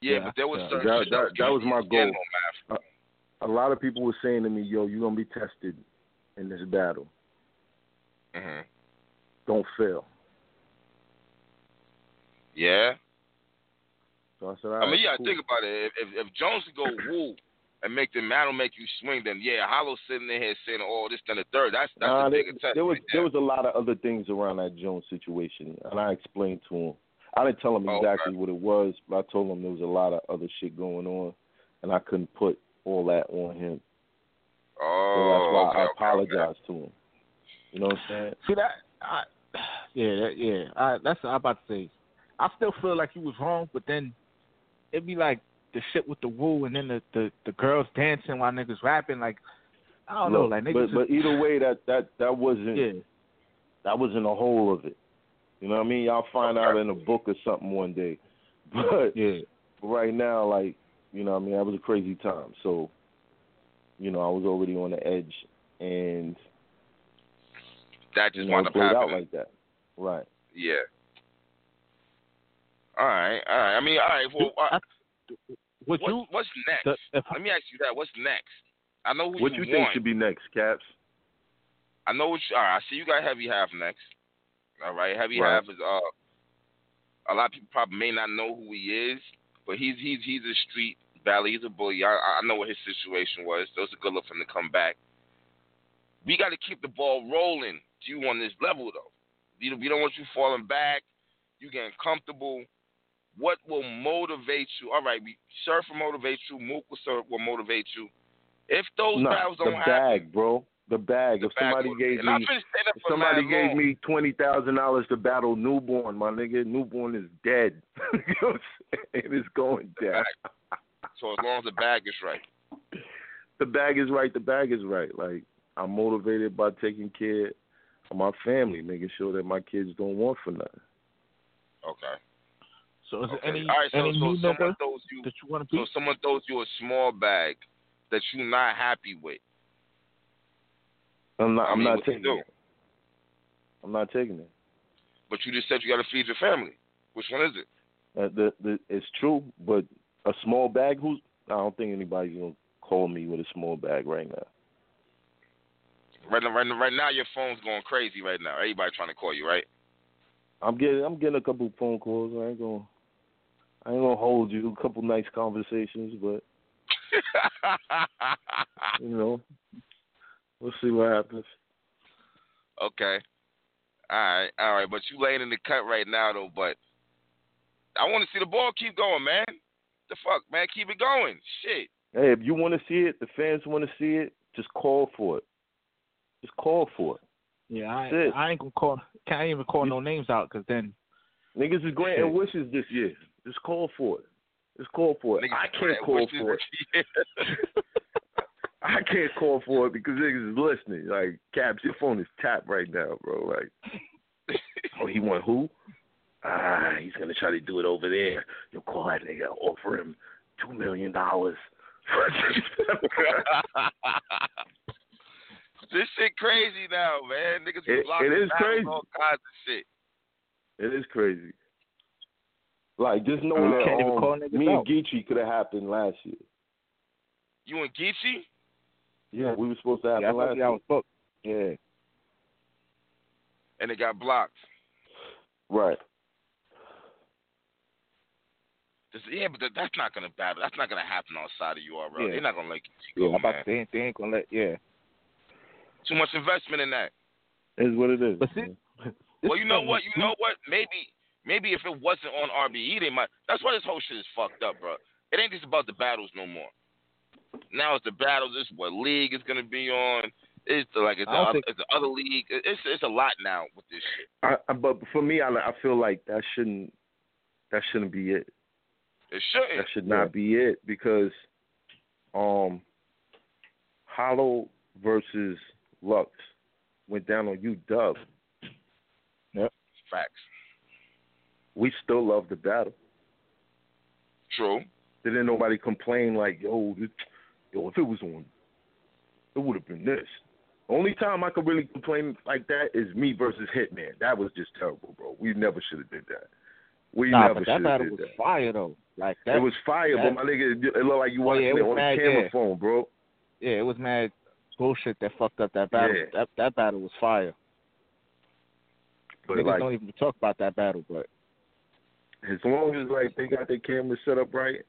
Yeah, Yeah, but there was yeah. That- that- that was my goal. on Math. A lot of people were saying to me, "Yo, you're gonna be tested in this battle. Mhm. Don't fail." Yeah. So I said, All I mean, yeah, cool. think about it. If, if if Jones could go woo and make the battle make you swing, then yeah, Hollow sitting there here saying, "Oh, this, then the third. That's that's Nah, a there, bigger test. there was right there there. was a lot of other things around that Jones situation, and I explained to him. I didn't tell him Oh, exactly what it was, but I told him there was a lot of other shit going on, and I couldn't put all that on him. So Oh, that's why okay, I okay, apologized to him. You know what I'm saying? See that? I, yeah, that, yeah. I, that's what I'm about to say. I still feel like you was wrong, but then it'd be like the shit with the woo, and then the the, the girls dancing while niggas rapping. Like I don't know, Look, like but niggas. but either way, that that that wasn't yeah, that wasn't the whole of it. You know what I mean? Y'all find out in a book or something one day. But yeah. right now, like, you know what I mean, that was a crazy time. So, you know, I was already on the edge and That just know, wound it up played out like that. Right. Yeah. All right, all right. I mean, all right. Well, uh, I, what what's, you? what's next? The, if, Let me ask you that. What's next? I know who What you you think want. should be next, Caps? I know what. You, all right. I see you got heavy half next. All right. Heavy Right. half is uh. A lot of people probably may not know who he is, but he's he's he's a street valley. He's a bully. I I know what his situation was. So it's a good look for him to come back. We got to keep the ball rolling. To you on this level though. You we don't want you falling back. You getting comfortable. What will motivate you? All right, we surf will motivate you. Mook will, surf, will motivate you. If those no, battles the don't happen, bag, bro. The bag. the if bag somebody gave me been saying that if somebody gave long. me twenty thousand dollars to battle newborn, my nigga, newborn is dead. you know what I'm saying? It's going down. So as long as the bag is right. the bag is right, the bag is right. Like I'm motivated by taking care of my family, making sure that my kids don't want for nothing. Okay. So is okay. there any All right, so, any so new someone nigga throws you that you want to so someone throws you a small bag that you're not happy with. I'm not. I I'm mean, not taking it. I'm not taking it. But you just said you got to feed your family. Which one is it? Uh, the, the, it's true, but a small bag. Who's? I don't think anybody's gonna call me with a small bag right now. Right now, right now, right now, your phone's going crazy. Right now, everybody trying to call you, right? I'm getting. I'm getting a couple phone calls. I ain't gonna. I ain't gonna hold you. A couple nice conversations, but you know, we'll see what happens. okay. All right, all right. But you laying in the cut right now, though. But I want to see the ball keep going, man. The fuck, man, keep it going. Shit. Hey, if you want to see it, the fans want to see it. Just call for it. Just call for it. Yeah, I, I ain't gonna call. Can't even call no names out because then Niggas is granting Shit. wishes this year. Just call for it. Just call for it. Niggas I can't call for it. I can't call for it because niggas is listening. Like, Caps, your phone is tapped right now, bro. Like, oh, he want who? Ah, he's gonna try to do it over there. You'll call that nigga, offer him two million dollars. For this shit crazy now, man. Niggas It- blocking it is crazy. all kinds of shit. it is crazy. Like, just You knowing that can't even call um, niggas me and out. Geechi could have happened last year. You and Geechi? Yeah, we were supposed to happen yeah, I last year. I was booked. Yeah, and it got blocked. Right. This, yeah, but that, that's not gonna battle. That's not gonna happen outside of URL. Yeah. They're not gonna let Geechi yeah. I'm about to say they ain't gonna let. Yeah, Too much investment in that. Is what it is. But see- well, you know what? You know what? Maybe, maybe if it wasn't on RBE, they might. That's why this whole shit is fucked up, bro. It ain't just about the battles no more. Now it's the battles. It's what league is gonna be on. It's the, like it's the, other, think- it's the other league. It's it's a lot now with this shit. I, I, but for me, I, I feel like that shouldn't that shouldn't be it. It shouldn't. That should not be it because um Hollow versus Lux went down on you Dub. Facts. We still love the battle. True. Didn't nobody complain like, yo, this, yo, if it was on, it would have been this. Only time I could really complain like that is me versus Hitman. That was just terrible, bro. We never should have did that. We nah, never but that should have battle did was that. fire though. Like that. it was fire, that- but my nigga, it looked like you Oh, watching yeah, it it, on mad, the camera yeah. phone, bro. yeah, it was mad bullshit that fucked up that battle. Yeah. That that battle was fire. But Niggas like, don't even talk about that battle, but as long as like they got their camera set up right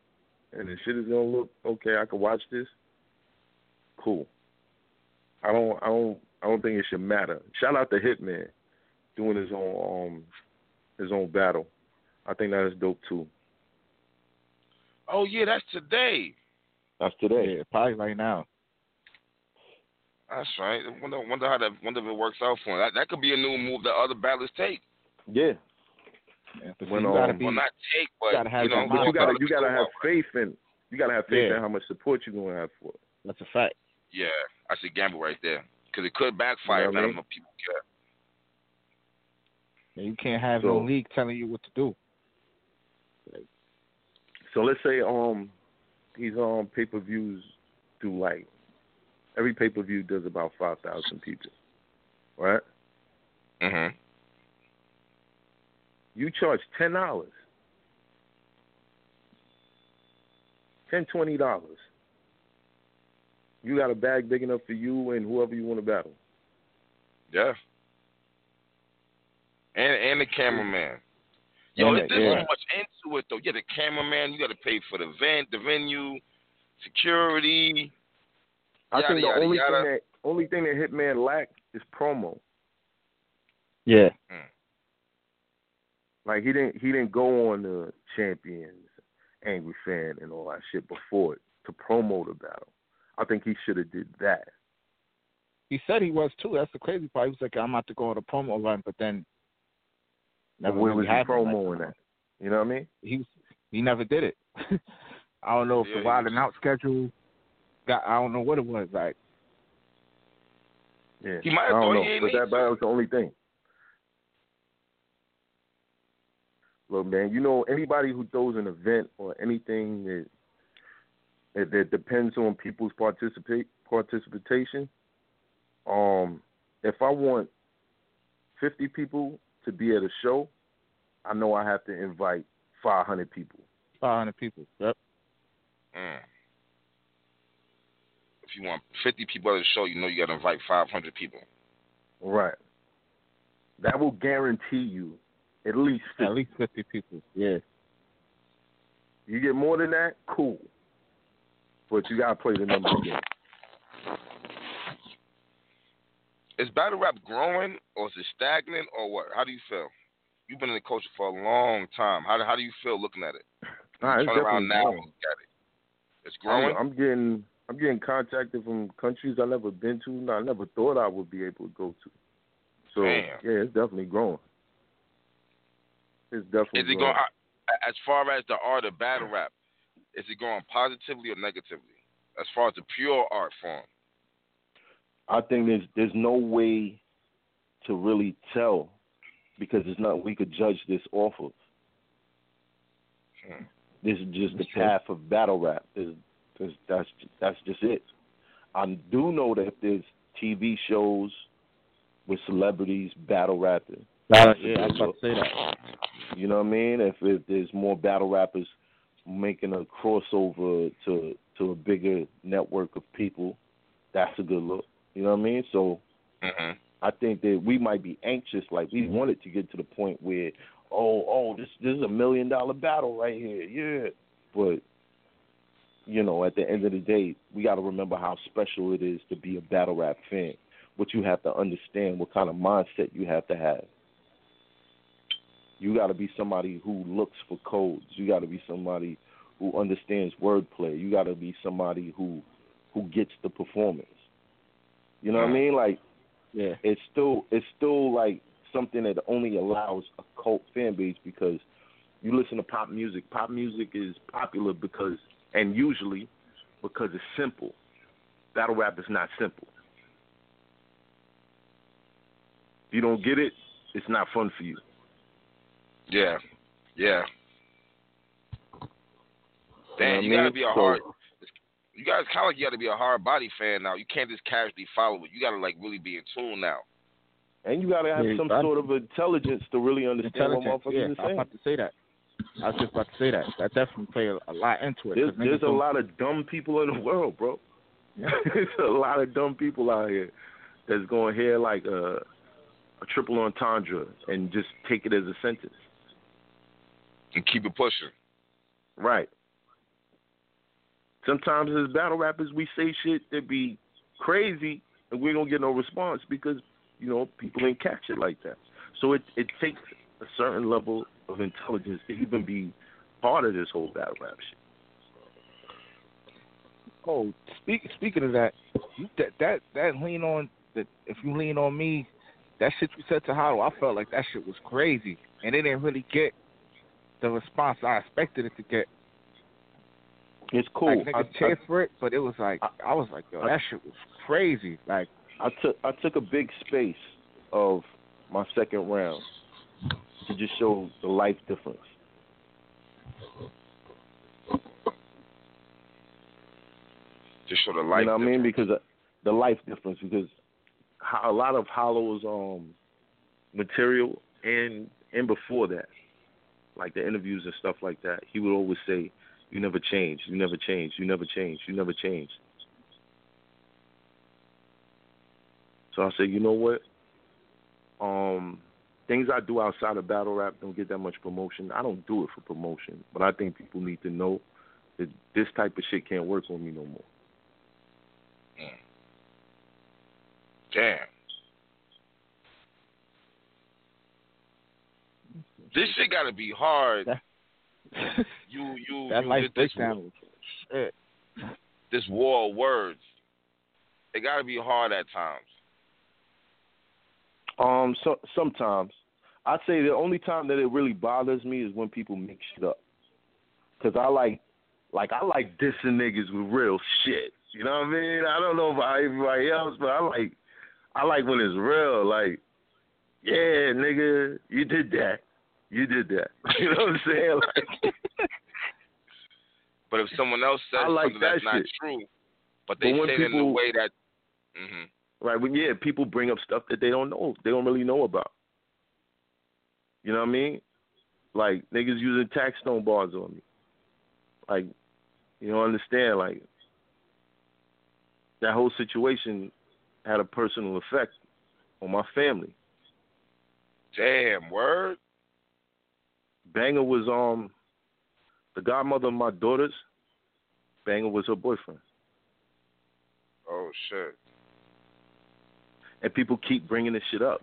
and the shit is gonna look okay, I can watch this. Cool. I don't I don't I don't think it should matter. Shout out to Hitman doing his own um his own battle. I think that is dope too. Oh yeah, that's today. That's today. yeah, probably right now. That's right. I wonder, wonder how that. Wonder if it works out for him. That, that could be a new move that other battlers take. Yeah. Yeah, but When, see, you gotta um, be. Well, not take, but gotta have you know, But you gotta you gotta have faith in you gotta have faith Yeah. in how much support you're gonna have for it. That's a fact. Yeah, that's a gamble right there. Because it could backfire You if know what I not mean? people care. And you can't have So- no league telling you what to do. So let's say um these um pay per views do like every pay per view does about five thousand people. Right? Mhm. You charge ten dollars. Ten, twenty dollars. You got a bag big enough for you and whoever you want to battle. Yeah. And and the cameraman. Yo, And there's the- there's yeah. so much into it though. Yeah, the cameraman. You got to pay for the event, the venue, security. I Yada, think the yada, only yada. thing that only thing that Hitman lacked is promo. Yeah. Hmm. Like he didn't he didn't go on the champions, angry fan and all that shit before it to promo the battle. I think he should have did that. He said he was too. That's the crazy part. He was like, I'm about to go on a promo run, but then But never where really was he happened. Like, promoing that? You know what I mean? He was, he never did it. I don't know if Yeah, the he wild was- and out schedule got. I don't know what it was like. Yeah. He might I have don't thought know, he ain't but that, battle was the only thing. Look, man, you know anybody who throws an event or anything that that, that depends on people's participate participation. Um, if I want fifty people to be at a show, I know I have to invite five hundred people. Five hundred people. Yep. Mm. If you want 50 people at the show, you know you got to invite 500 people. Right. That will guarantee you at least 50. At least fifty people. Yeah. You get more than that, cool. But you gotta play the number game. Is battle rap growing or is it stagnant or what? How do you feel? You've been in the culture for a long time. How do, how do you feel looking at it? All right, it's Turn around now growing. look at it. It's growing. I'm, I'm getting I'm getting contacted from countries I never been to. and I never thought I would be able to go to. So Damn. yeah, it's definitely growing. It's definitely Is it growing. going as far as the art of battle rap? Is it going positively or negatively? As far as the pure art form, I think there's there's no way to really tell because it's not we could judge this off of. Hmm. This is just the path of battle rap. There's, there's, that's that's just it. I do know that there's TV shows with celebrities battle rapping. Uh, yeah, I was about to say that. You know what I mean? If, if there's more battle rappers making a crossover to to a bigger network of people, that's a good look. You know what I mean? So hmm I think that we might be anxious, like we wanted to get to the point where, oh, oh, this this is a million dollar battle right here, yeah. But you know, at the end of the day, we got to remember how special it is to be a battle rap fan. What you have to understand, what kind of mindset you have to have. You got to be somebody who looks for codes. You got to be somebody who understands wordplay. You got to be somebody who who gets the performance. You know what I mean? Like Yeah. it's still it's still like something that only allows a cult fan base because you listen to pop music. Pop music is popular because and usually because it's simple. Battle rap is not simple. If you don't get it, it's not fun for you. Yeah, yeah. You know Damn, you I gotta be a hard. You guys kind of like you gotta be a hard body fan now. You can't just casually follow it. You gotta like really be in tune now. And you gotta have Yeah, some I- sort of intelligence to really understand what Intelligence. motherfuckers Yeah, are I was saying. about to say that. I was just about to say that. That definitely play a, a lot into it. There's 'cause niggas there's a don't- lot of dumb people in the world, bro. there's a lot of dumb people out here that's going to hear like a, a triple entendre and just take it as a sentence. And keep it pushing. Right. Sometimes as battle rappers, we say shit that be crazy and we don't get no response because you know people ain't catch it like that. So it it takes a certain level of intelligence to even be part of this whole battle rap shit. Oh, speak, speaking of that, you- that that that lean on that. If you lean on me, that shit you said to Hollow, I felt like that shit was crazy, and it didn't really get the response I expected it to get. It's cool. Like I, niggas cheered for it, but it was like I- I was like, yo, I- that shit was crazy. Like I took I took a big space of my second round to just show the life difference. To show the light. you know what I mean? Because of the life difference. Because a lot of Hollow's um material and and before that, like the interviews and stuff like that, he would always say, "You never change. You never change. You never change. You never change." So I said, you know what? Um, things I do outside of battle rap don't get that much promotion. I don't do it for promotion, but I think people need to know that this type of shit can't work on me no more. Damn. This shit gotta be hard. You you that you life this breakdown shit. this war of words. It gotta be hard at times. Um, so sometimes I'd say the only time that it really bothers me is when people mix shit up. Cause I like, like I like dissing niggas with real shit. You know what I mean? I don't know about everybody else, but I like, I like when it's real. Like, yeah, nigga, you did that. You did that. You know what I'm saying? Like, But if someone else says like something that's that not true, but they But say it in a way that, hmm Like when yeah, people bring up stuff that they don't know, they don't really know about. You know what I mean? Like niggas using Taxstone bars on me. Like, you don't understand, like that whole situation had a personal effect on my family. damn word. Banger was um the godmother of my daughters. Banger was her boyfriend. Oh shit. and people keep bringing this shit up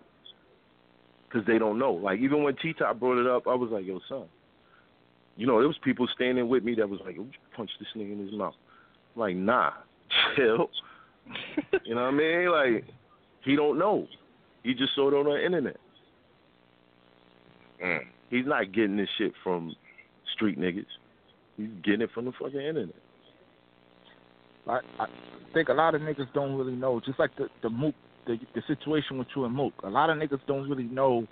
because they don't know. Like even when T Top brought it up, I was like, "Yo, son," you know, there was people standing with me that was like, "Yo, punch this nigga in his mouth." I'm like, nah, chill. you know what I mean? Like he don't know. He just saw it on the internet. Mm. He's not getting this shit from street niggas. He's getting it from the fucking internet. I, I think a lot of niggas don't really know. Just like the the Mook, the the situation with you and Mook. A lot of niggas don't really know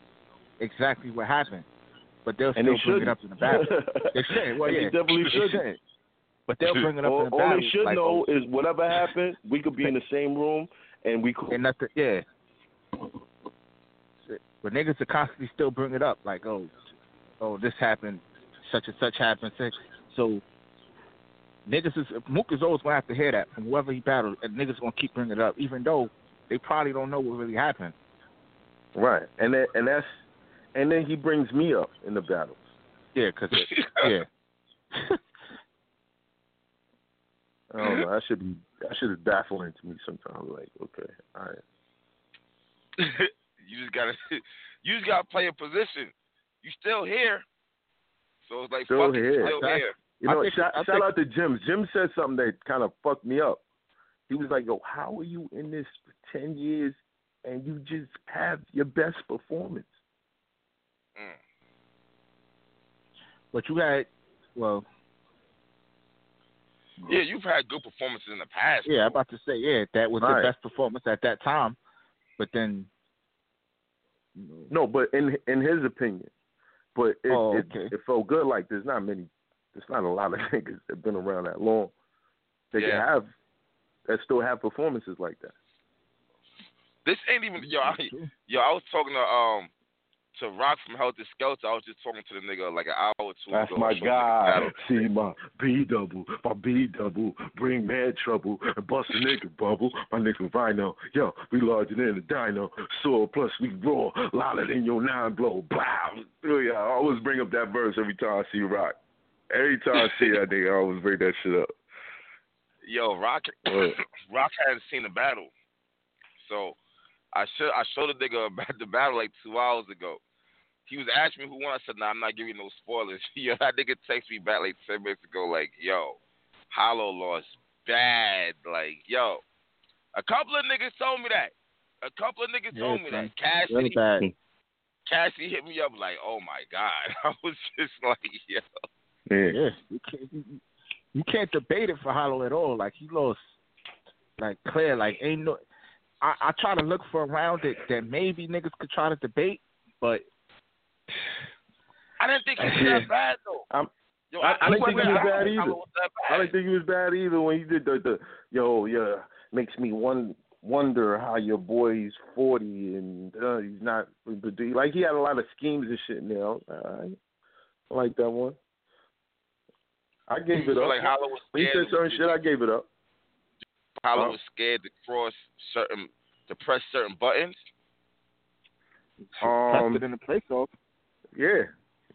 exactly what happened, but they'll And still they bring it up in the battle. they should. Well, And they yeah, definitely should. should. But they'll bring it up all, in the battle. all they should like, know oh, is whatever happened, we could be in the same room and we could and nothing. Yeah. But niggas are constantly still bring it up, like, oh, oh, this happened, such and such happened. So niggas is Mook is always gonna have to hear that from whoever he battled, and niggas gonna keep bringing it up, even though they probably don't know what really happened. Right, and then, and that's and then he brings me up in the battles. Yeah, cause it, yeah. I don't know. That should be that should be baffling to me sometimes. Like, okay, all right. you just gotta, you just gotta play a position. You still here, so it's like Still fuck it, here. still Exactly. here. You know, think- shout, I shout think- out to Jim. Jim said something that kind of fucked me up. He was like, "Yo, how are you in this for ten years and you just have your best performance?" Mm. But you had, well, Yeah, you've had good performances in the past. yeah, I'm about to say, yeah, that was Right. the best performance at that time. But then, No, but in in his opinion, but it, Oh, it, okay. it felt good. Like there's not many, there's not a lot of niggas that been around that long. that Yeah. can have that still have performances like that. This ain't even yo. I, yo, I was talking to um to Rock from Heltah Skeltah. I was just talking to the nigga like an hour or two That's ago. my guy. See my B double, my B double, bring mad trouble and bust a nigga bubble. My nigga Rhino, yo, we larger than a dino. Soar plus we raw, louder than your nine blow. Blow. Oh, yeah, I always bring up that verse every time I see Rock. Every time I see that nigga, I always bring that shit up. Yo, Rock? Rock hadn't seen the battle, so I should I showed the nigga about the battle like two hours ago. He was asking me who won. I said, "Nah, I'm not giving you no spoilers." yo, that nigga texted me back like ten minutes ago, like, "Yo, Hollow lost bad." Like, yo, a couple of niggas told me that. A couple of niggas Yeah, told me that. Cassie, really. Cassie hit me up like, "Oh my god!" I was just like, "Yo, Yeah. Yeah, you can't, you, you can't debate it for Hollow at all. Like he lost, like clear. Like ain't no. I, I try to look for a round that that maybe niggas could try to debate, but I didn't think he was that bad though." I'm- Yo, I- I didn't think he was wasn't- bad I either. was that I didn't think he was bad either when he did the, the yo, yeah, makes me one wonder how your boy's forty and uh, he's not like he had a lot of schemes and shit now. I, I like that one. I gave it So up. like Hollow was when he scared. said certain shit, I gave it up. Hollow was scared to cross certain, to press certain buttons. Um, tested in the place off. Yeah,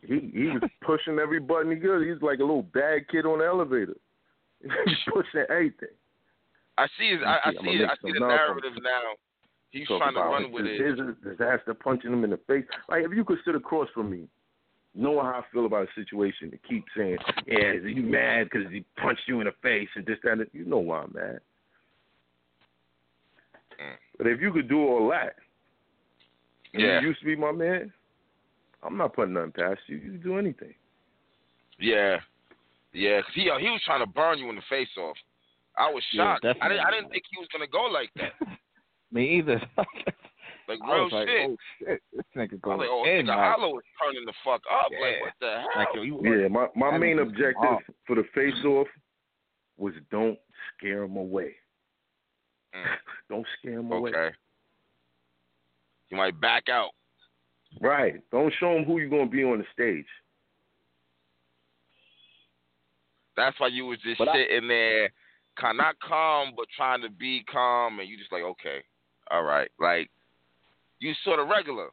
he he was pushing every button he could. He's like a little bad kid on the elevator. He's pushing everything. I see his, I, I see, it, I see some the narrative now. He's Talk trying to about run with his, it. His Dizaster punching him in the face. Like if you could sit across from me, knowing how I feel about a situation, and keep saying, "Yeah, you mad because he punched you in the face and this that," and that," you know why I'm mad. Mm. But if you could do all that, and Yeah. you used to be my man, I'm not putting nothing past you. You can do anything. Yeah, yeah. 'cause he he was trying to burn you in the face off. I was Yeah, shocked. I didn't I didn't think he was gonna go like that. Me either. Like I real was like, shit. oh shit, this nigga I going was like, oh, in. nigga, like, Hollow is turning the fuck up. Like, Yeah. what the hell? like, yo, you Yeah, my my main objective for the face off was don't scare him away. Mm. don't scare him away. Okay. You might back out. Right. Don't show them who you're gonna be on the stage. That's why you was just But I- sitting there, kind not calm, but trying to be calm, and you just like, okay, all right, like you sort of regular.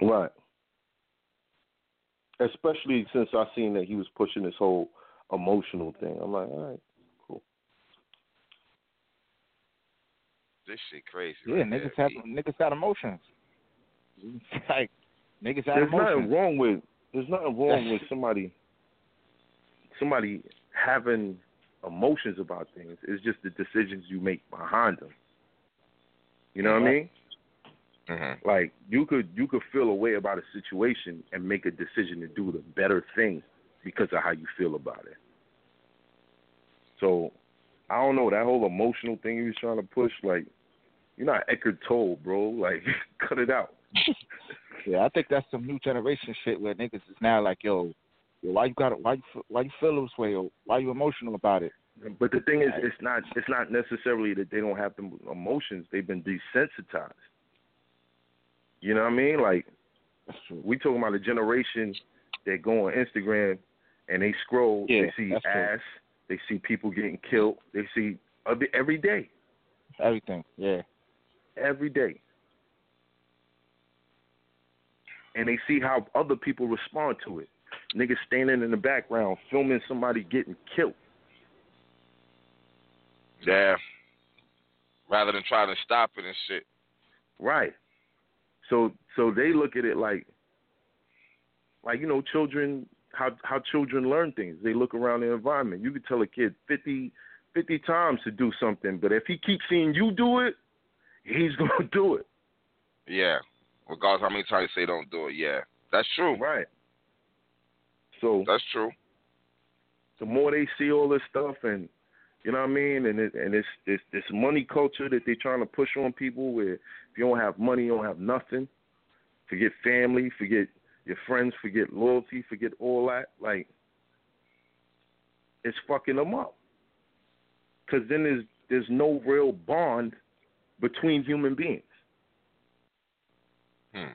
Right. Especially since I seen that he was pushing this whole emotional thing. I'm like, all right, cool. This shit crazy. Yeah, right niggas there, have B. niggas got emotions. Like niggas got There's nothing wrong with there's nothing wrong with somebody somebody having emotions about things. It's just the decisions you make behind them. You know what I mean? Mhm. Like you could you could feel a way about a situation and make a decision to do the better thing because of how you feel about it. So I don't know that whole emotional thing he was trying to push. Like you're not Eckhart Tolle, bro. Like cut it out. Yeah, I think that's some new generation shit where niggas is now like, yo, yo why you got it? Why you why you feel this way? Or why you emotional about it? But the thing is, it's not it's not necessarily that they don't have the emotions. They've been desensitized. You know what I mean? Like we talking about a generation that go on Instagram and they scroll, Yeah, they see that's true. ass, they see people getting killed, they see every- every day, Everything. Yeah. every day, and they see how other people respond to it. Niggas standing in the background filming somebody getting killed. Yeah. Rather than trying to stop it and shit. Right. So so they look at it like like you know children how how children learn things. They look around the environment. You could tell a kid 50, 50 times to do something, but if he keeps seeing you do it, he's going to do it. Yeah. Regardless how many times you say don't do it. Yeah. That's true. Right. So That's true. the more they see all this stuff and you know what I mean, and it, and it's this this money culture that they're trying to push on people. Where if you don't have money, you don't have nothing. Forget family, forget your friends, forget loyalty, forget all that. Like it's fucking them up. Because then there's there's no real bond between human beings. Hmm.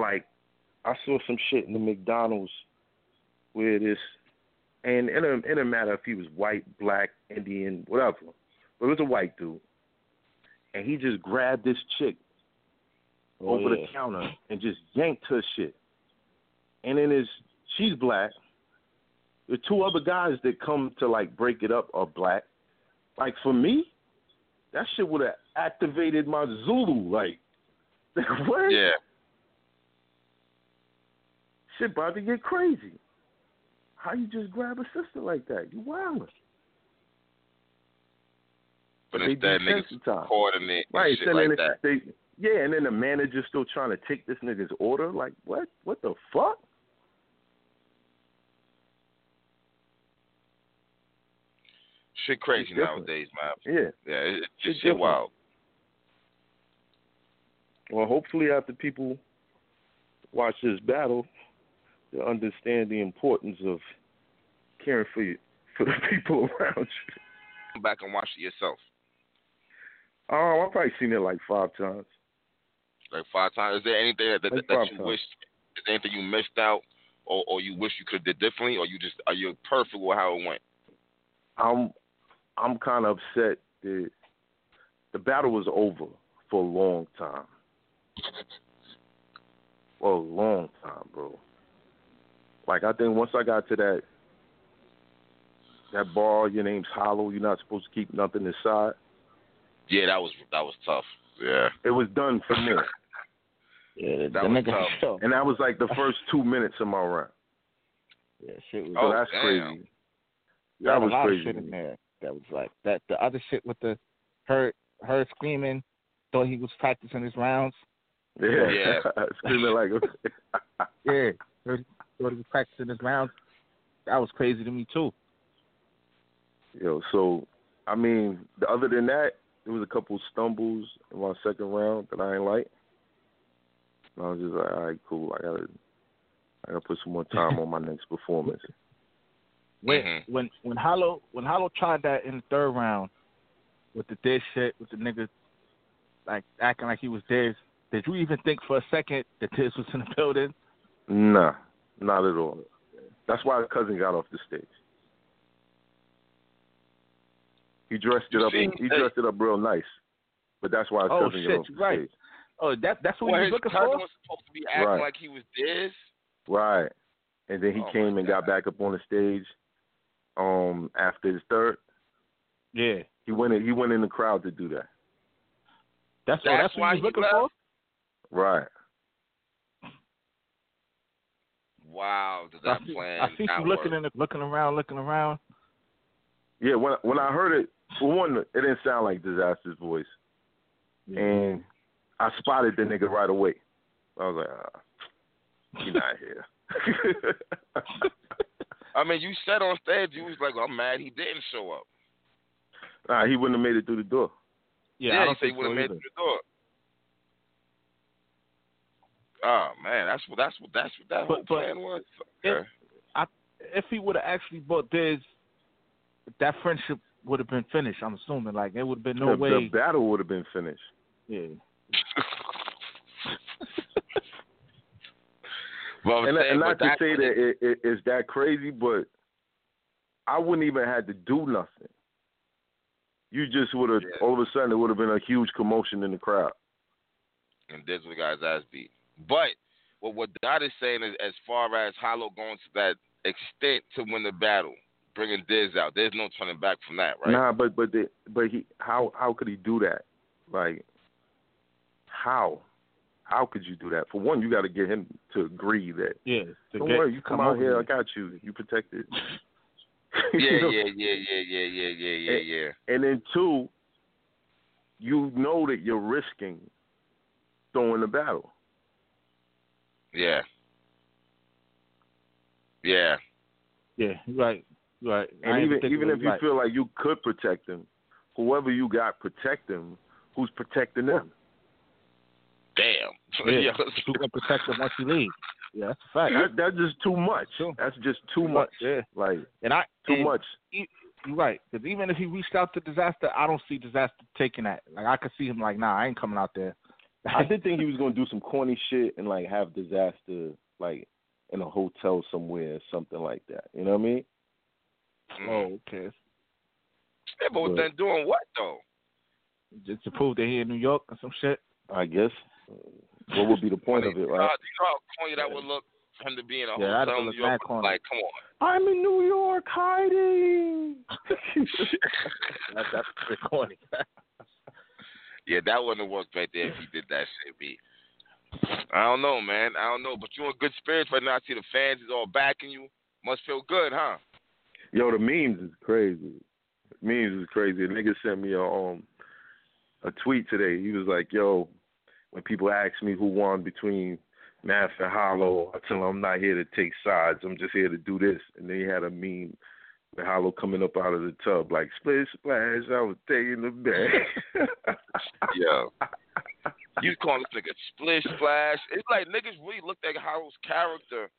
like I saw some shit in the McDonald's where this and it didn't, it didn't matter if he was white, black, Indian, whatever. But it was a white dude. And he just grabbed this chick Oh, over yeah. the counter and just yanked her shit. And then his she's black. The two other guys that come to like break it up are black. Like for me, that shit would have activated my Zulu. Like, what? Yeah. Shit about to get crazy. How you just grab a sister like that? You wildin'. But They instead, niggas coordinate Right, shit like then that. They, yeah, and then the manager's still trying to take this nigga's order. Like, what? What the fuck? Shit crazy nowadays, man. Yeah. Yeah, it, it's just shit wild. Well, hopefully, after people watch this battle, they'll understand the importance of caring for you, for the people around you. Come back and watch it yourself. Oh, I've probably seen it like five times. Like five times. Is there anything that, that, Like that you times. wish? Is there anything you missed out, or, or you wish you could have did differently, or you just are you perfect with how it went? I'm I'm kind of upset that the battle was over for a long time. For a long time, bro. Like I think once I got to that that bar, your name's Hollow, you're not supposed to keep nothing inside. Yeah, that was that was tough. Yeah. It was done for me. Yeah, the, That was tough. show. And that was like the first two minutes of my round. Yeah, shit was. So Oh, that's damn. crazy. There That was was a lot crazy. Of shit in there that was like that. The other shit with the her her screaming, thought he was practicing his rounds. Yeah. Oh, yeah. Screaming like Yeah, heard, thought he was practicing his rounds. That was crazy to me too. Yo, so I I mean, the, other than that, there was a couple stumbles in my second round that I ain't like. And I was just like, all right, cool. I gotta, I gotta put some more time on my next performance. When Mhm. when when Hollow when Hollow tried that in the third round with the Diz shit with the nigga like acting like he was Diz, did you even think for a second that Diz was in the building? Nah, not at all. That's why his cousin got off the stage. He dressed it up. he dressed it up real nice, but that's why his Oh, cousin shit, got off the right. stage. Oh, that that's what Well, he his was looking cousin for. was supposed to be acting Right. like he was Diz. Right. And then he Oh, came my and got back up on the stage. Um, after his third, Yeah, he went in. He went in the crowd to do that. that's oh, That's that's what why he was he looking left? for. Right. Wow, does I see, plan I see you looking in the, looking around, looking around. Yeah. When when I heard it, for one, it didn't sound like Dizaster's voice, and I spotted the nigga right away. I was like, ah, he not here. I mean, you said on stage you was like, "I'm mad he didn't show up." nah, he wouldn't have made it through the door. yeah, yeah I don't said he think would so have made it through the door. Oh man, that's what that's what that's what that But- whole but plan was. if- Okay. If he would have actually bought Diz, that friendship would have been finished. I'm assuming, like there would have been no the, way. the battle would have been finished. yeah, Well, and, and not to that say that it, it, it's that crazy, but I wouldn't even have to do nothing. You just would have Yeah. all of a sudden it would have been a huge commotion in the crowd. and Diz the guy's ass beat. But what what Dot is saying is, as far as Hollow going to that extent to win the battle, bringing Diz out, there's no turning back from that, right? Nah, but but the, but he how how could he do that? Like how how could you do that? For one, you got to get him to agree that yeah. Don't get, worry, you come, out over here, I got you, you protected. yeah, You know? yeah, yeah, yeah, yeah, yeah, yeah, yeah, yeah. And then two, you know that you're risking throwing the battle. Yeah. Yeah. Yeah, right, right. And ain't even even if you right. feel like you could protect them, whoever you got protect them, who's protecting them? Damn. yeah, Yeah. who can protect them once you leave? Yeah, that's a fact. That, that's just too much. Sure. That's just too much. Yeah, Like and I too and much. You're right, because even if he reached out to Dizaster, I don't see Dizaster taking that. Like I could see him like, nah, I ain't coming out there. I did think he was gonna do some corny shit and like have Dizaster like in a hotel somewhere or something like that. You know what I mean? Oh, okay. Yeah, but But- then doing what though? Just to prove that he in New York or some shit. I guess. What would be the point of it, right? do you know how corny that would look for him to be in a Yeah, that'd hotel in New York? corny. Like, come on. I'm in New York hiding. That's that's pretty corny. Yeah, that wouldn't have worked right there if he did that shit, B. I don't know, man. I don't know. But you're in good spirits right now. I see the fans is all backing you. Must feel good, huh? Yo, the memes is crazy. Memes is crazy. A nigga sent me a um a tweet today. He was like, "Yo, when people ask me who won between Math and Hollow, I tell them I'm not here to take sides. I'm just here to do this." And they had a meme with Hollow coming up out of the tub like splish splash. I was taking the bag. Yo. You calling this nigga Splish Splash. It's like niggas really looked at Harold's character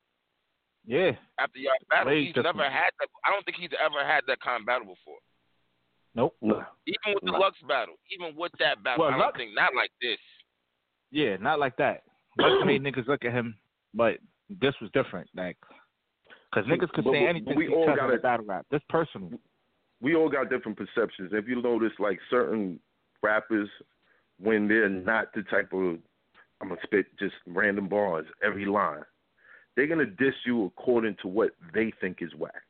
yeah, after y'all battle. Way he's different. never had that. I don't think he's ever had that kind of battle before. nope. Even with the Nah. Lux battle. Even with that battle. Well, I don't Lux- think, not like this. Yeah, not like that. Lux made niggas look at him, but this was different. Like, because niggas could But say we- anything we to each all other gotta- the battle rap. This personal. we all got different perceptions. If you notice, like certain rappers, when they're not the type of, I'm gonna spit just random bars every line, they're gonna diss you according to what they think is whack.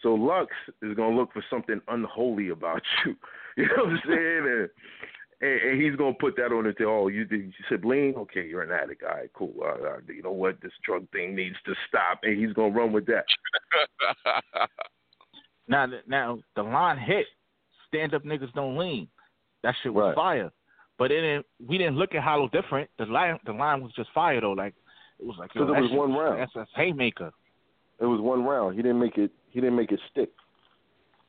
So Lux is gonna look for something unholy about you. You know what I'm saying? And, and, and he's gonna put that on it. To, oh, you did you said lean? Okay, you're an addict. All right, cool. Uh, uh, you know what? This drug thing needs to stop, and he's gonna run with that. Now, now the line hit. Stand up niggas don't lean. That shit was Right. fire. But it didn't, we didn't look at Hollow different. The line, the line was just fire though. Like it was like yo, 'Cause it was shit one round. That's a haymaker. It was one round. He didn't make it. He didn't make it stick.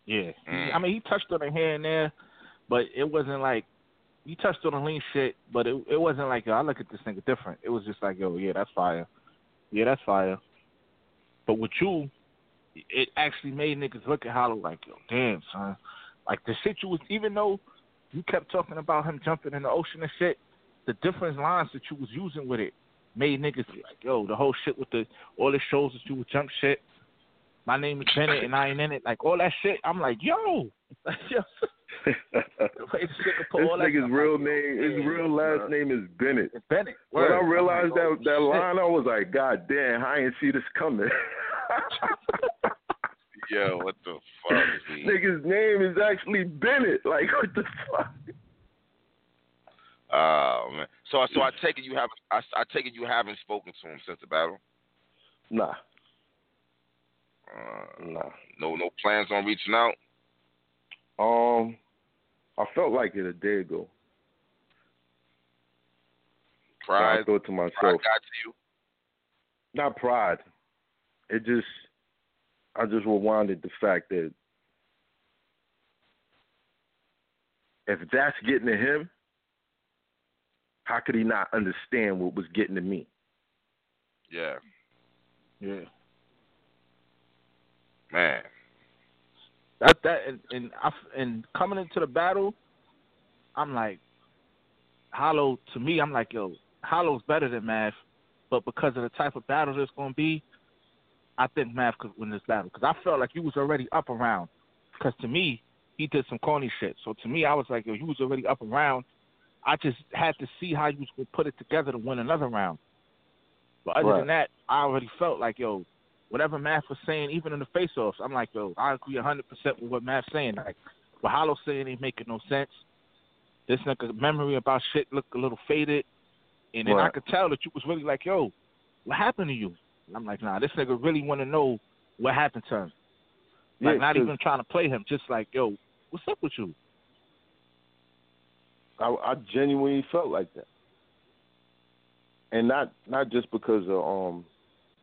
Yeah, Mm. I mean, he touched on it here and there, but it wasn't like he touched on the lean shit, but it it wasn't like yo, I look at this nigga different. It was just like yo, yeah, that's fire, yeah, that's fire. But with you, it actually made niggas look at Hollow like yo, damn son, like the shit you was even though you kept talking about him jumping in the ocean and shit, the different lines that you was using with it made niggas like, yo, the whole shit with the all the shows that you would jump shit. My name is Bennett and I ain't in it. Like all that shit. I'm like, yo. this nigga's real name, his real last name is Bennett. It's Bennett. When I realized I'm like, that that oh, shit. line, I was like, God damn, I ain't see this coming. Yo, what the fuck? Z? Nigga's name is actually Bennett. Like, what the fuck? Oh man. So so I take it you haven't I, I take it you haven't spoken to him since the battle. Nah, Uh, nah. no no plans on reaching out. Um, I felt like it a day ago. So I Pride, thought to pride myself, got to you. not pride. It just, I just rewinded the fact that if that's getting to him, how could he not understand what was getting to me? Yeah, Yeah. man. That that and and, I, and coming into the battle, I'm like, Hollow to me, I'm like, yo, Hollow's better than Math, but because of the type of battle there's gonna be, I think Math could win this battle because I felt like he was already up around. Because to me, he did some corny shit. So to me, I was like, yo, he was already up around. I just had to see how he was gonna put it together to win another round. But other Right. than that, I already felt like, yo, whatever Math was saying, even in the face-offs, I'm like, yo, I agree 100% with what Math's saying. Like, what Hollow's saying ain't making no sense. This nigga memory about shit look a little faded, and then I could tell that you was really like, yo, what happened to you? And I'm like, nah, this nigga really want to know what happened to him. Like, Yeah, not even trying to play him, just like, yo, what's up with you? I, I genuinely felt like that, and not not just because of um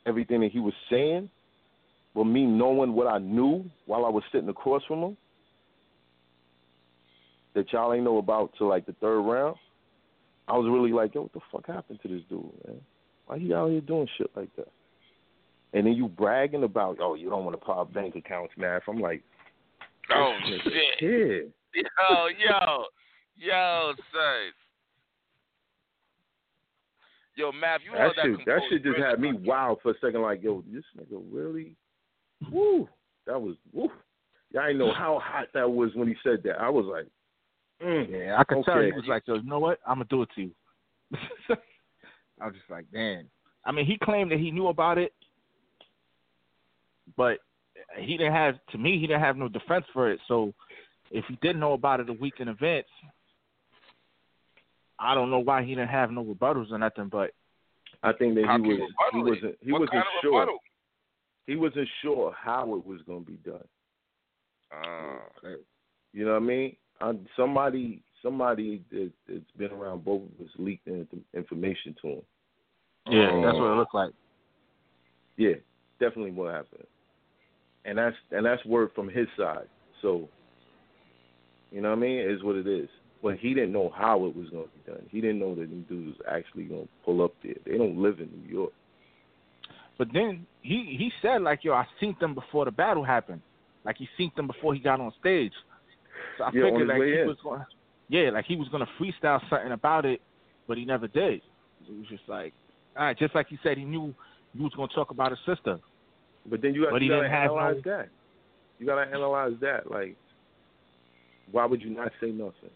everything that he was saying, but me knowing what I knew while I was sitting across from him that y'all ain't know about till like the third round. I was really like, yo, what the fuck happened to this dude, man? Why he out here doing shit like that? And then you bragging about, oh, you don't want to pop bank accounts, man. I'm like, Oh shit. kid. Yo, yo, yo, son. Yo, Mav, you that held that shit, that composed shit just grip. had me wild for a second. Like, yo, this nigga really, woo, that was woo. Y'all ain't know how hot that was when he said that. I was like, mm, Yeah, I could tell Okay. he was like, yo, you know what? I'm gonna do it to you. I was just like, damn. I mean, he claimed that he knew about it, but he didn't have. To me, he didn't have no defense for it. So, if he didn't know about it a week in advance, I don't know why he didn't have no rebuttals or nothing. But I think that he was he wasn't he what wasn't kind of sure rebuttal? he wasn't sure how it was gonna be done. Uh, You know what I mean? I, somebody somebody that, that's been around both of us leaked information to him. yeah, Um, that's what it looked like. Yeah, definitely what happened. And that's and that's word from his side. So you know what I mean? It is what it is. But he didn't know how it was gonna be done. He didn't know that them dudes was actually gonna pull up there. They don't live in New York. But then he he said like, yo, I seen them before the battle happened. Like he seen them before he got on stage. So I Yeah, figured like he in. was going, yeah, like he was gonna freestyle something about it, but he never did. It was just like, all right, just like he said he knew he was gonna talk about his sister. But then you got But he you gotta didn't have analyze no- that. You gotta analyze that. Like why would you not say nothing?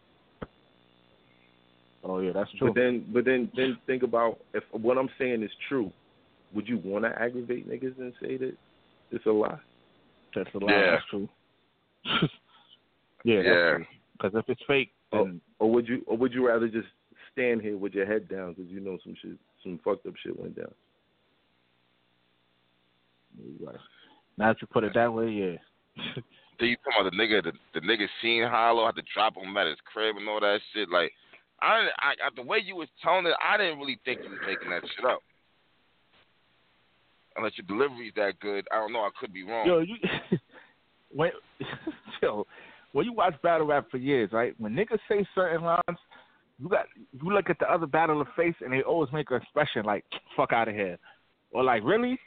Oh yeah, that's true. But then but then then think about if what I'm saying is true, would you wanna aggravate niggas and say that it's a lie? that's a lie. Yeah. That's true. yeah, yeah. Because if it's fake, then Or would you or would you rather just stand here with your head down because you know some shit some fucked up shit went down? right. now that you put it that way, yeah. Then you talking about the nigga, the, the nigga seen Hollow, had to drop him at his crib and all that shit. Like, I, didn't- I, I the way you was telling it, I didn't really think you was making that shit up. Unless your delivery's that good, I don't know. I could be wrong. Yo, you when yo when you watch battle rap for years, right? When niggas say certain lines, you got you look at the other battler face and they always make an expression like "fuck out of here," or like "really."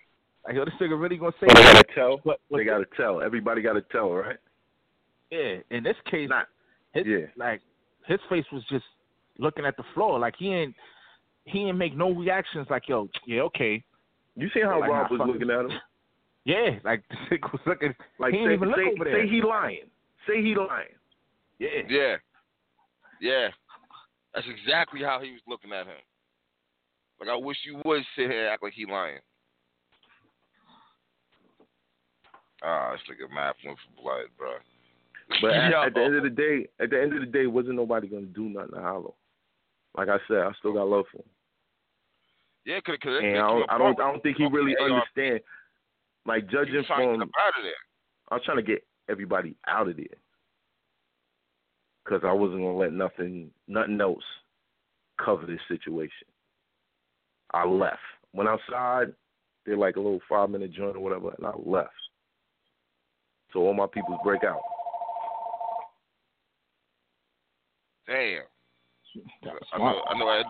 Like, yo, this nigga really gonna say? But they gotta tell. What- what they gotta tell. Everybody gotta tell, right? Yeah, in this case, Not- his, yeah. like his face was just looking at the floor, like he ain't he ain't make no reactions. Like, yo, yeah, okay, You see how Like, Rob was fuck looking at him? yeah, like this nigga was looking. Like he say, even look say, over there. say he lying. Say he lying. yeah, Yeah. Yeah. That's exactly how he was looking at him. Like I wish you would sit here and act like he lying. Ah, this nigga Math went for blood, bro. But at, at the end of the day, at the end of the day, wasn't nobody gonna do nothing to Hollow. Like I said, I still got love for him, yeah, cause, cause and I don't, I don't, I don't think he really understand. Like judging from, get out of there. I was trying to get everybody out of there because I wasn't gonna let nothing, nothing else cover this situation. I left. Went outside, did like a little five minute joint or whatever, and I left. So all my peoples break out. Damn. That was I know, I know. At,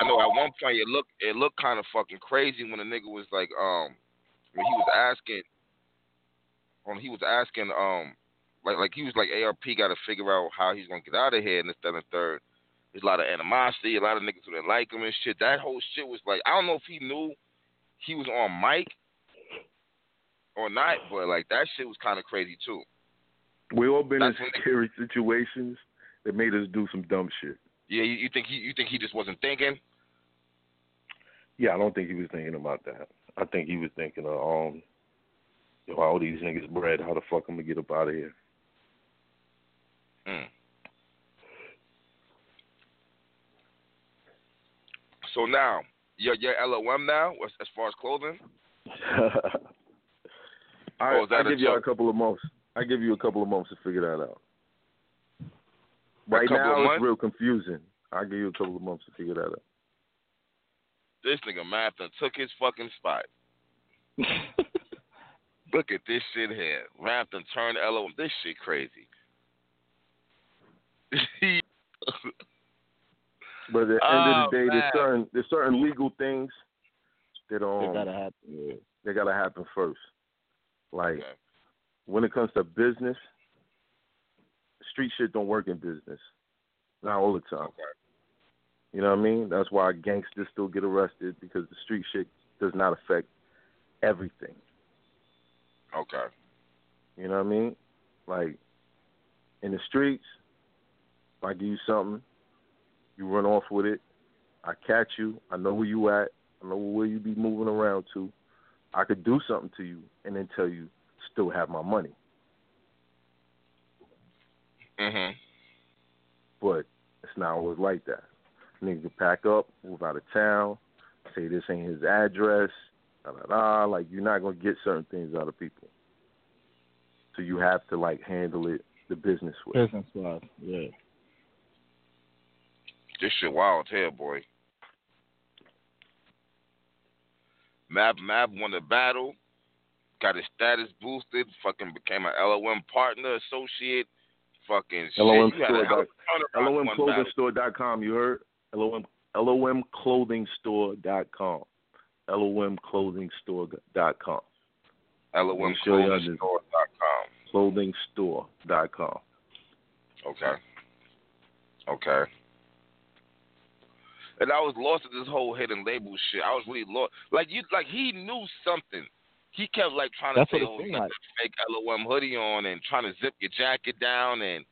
I know. At one point, it looked it looked kind of fucking crazy when the nigga was like, um, when he was asking, when he was asking, um, like like he was like, ARP got to figure out how he's gonna get out of here, and this, that, and third. There's a lot of animosity, a lot of niggas who didn't like him and shit. That whole shit was like, I don't know if he knew he was on mic or not, but like that shit was kind of crazy too. We all been That's in scary situations that made us do some dumb shit. Yeah, you, you think he you think he just wasn't thinking? Yeah, I don't think he was thinking about that. I think he was thinking of um, yo, all these niggas bread. How the fuck I'm gonna get up out of here? Mm. So now, you're, you're LOM now as, as far as clothing? I, Oh, I give you a couple of months. I give you a couple of months to figure that out. Right now, it's real confusing. I'll give you a couple of months to figure that out. This nigga Math done took his fucking spot. Look at this shit here. Math done turned LOM. This shit crazy. But at the end Oh, of the day, man. there's certain there's certain legal things that It um gotta happen. Yeah. they gotta happen first. Like Okay. when it comes to business, street shit don't work in business. Not all the time. Okay. You know what I mean? That's why gangsters still get arrested because the street shit does not affect everything. Okay. You know what I mean? Like in the streets, if I give you something, you run off with it. I catch you. I know where you at. I know where you be moving around to. I could do something to you and then tell you still have my money. Mhm. But it's not always like that. Nigga can pack up, move out of town, say this ain't his address, da da da. Like you're not gonna get certain things out of people. So you have to like handle it the business way. Business wise, yeah. This shit wild here, boy. Math Math won the battle, got his status boosted, fucking became an LOM partner, associate, fucking shit. LOM You had a store hell of a turnaround in one battle. LOMclothingstore.com, you heard? LOM LOMclothingstore.com. LOMclothingstore.com. Show you how this- LOMclothingstore.com. Clothingstore.com. Okay. Okay. And I was lost in this whole hidden label shit. I was really lost. Like you, like he knew something. He kept like trying to That's say, "Oh, seemed you got like. that fake LOM hoodie on," and trying to zip your jacket down, and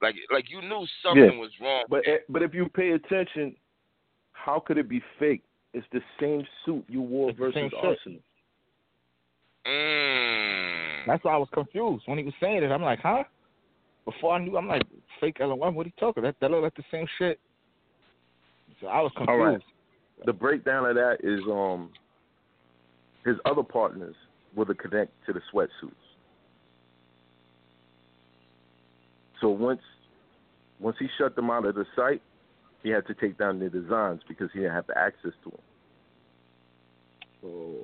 like, like you knew something Yeah. was wrong. But but if you pay attention, how could it be fake? It's the same suit you wore It's versus. Arsenal. Mm. That's why I was confused when he was saying it. I'm like, huh? Before I knew, I'm like, fake LOM. What are he talking? That that look like the same shit. So I was confused. All right. The breakdown of that is um his other partners were the connect to the sweatsuits. So once once he shut them out of the site, he had to take down their designs because he didn't have the access to them. So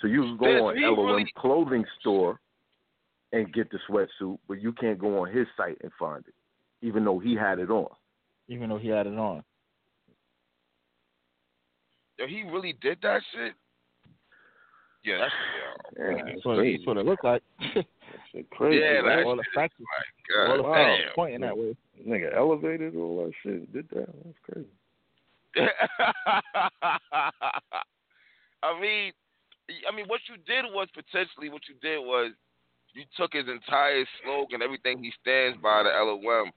So you can go Yes, on he LOM really- clothing store and get the sweatsuit, but you can't go on his site and find it, even though he had it on. Even though he had it on. Yo, he really did that shit. Yeah, that's yeah. Yeah, That's what, that's what it looked like. Shit crazy. Yeah, man. that's all the facts, God all the wow. facts damn. pointing that way. Nigga elevated all that shit. Did that? That's crazy. I mean, I mean, what you did was potentially what you did was you took his entire slogan, everything he stands by, the LOM,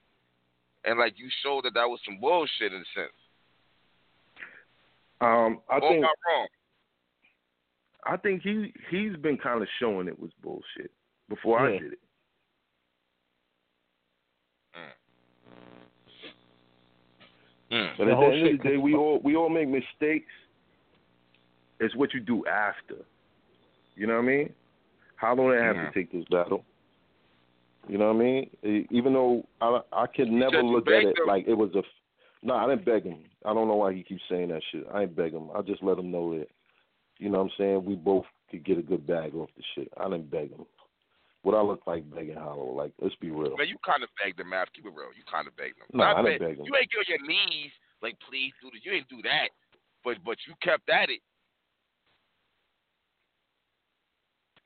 and like you showed that that was some bullshit in a sense. Um, I or think am I wrong? I think he he's been kind of showing it was bullshit before I did it. Hmm. But The at whole the end of the day, we all we all make mistakes. It's what you do after. You know what I mean? How long I have Mhm. to take this battle? You know what I mean? Even though I I could never look at it him. like it was a. No, I didn't beg him. I don't know why he keeps saying that shit. I ain't beg him. I just let him know that. You know what I'm saying? We both could get a good bag off the shit. I didn't beg him. What I look like begging Hollow? Like, let's be real. Man, you kind of begged him, man. Keep it real. You kind of begged him. No, Not I didn't beg- beg him. You ain't get on your knees like, please do this. You ain't do that, but but you kept at it.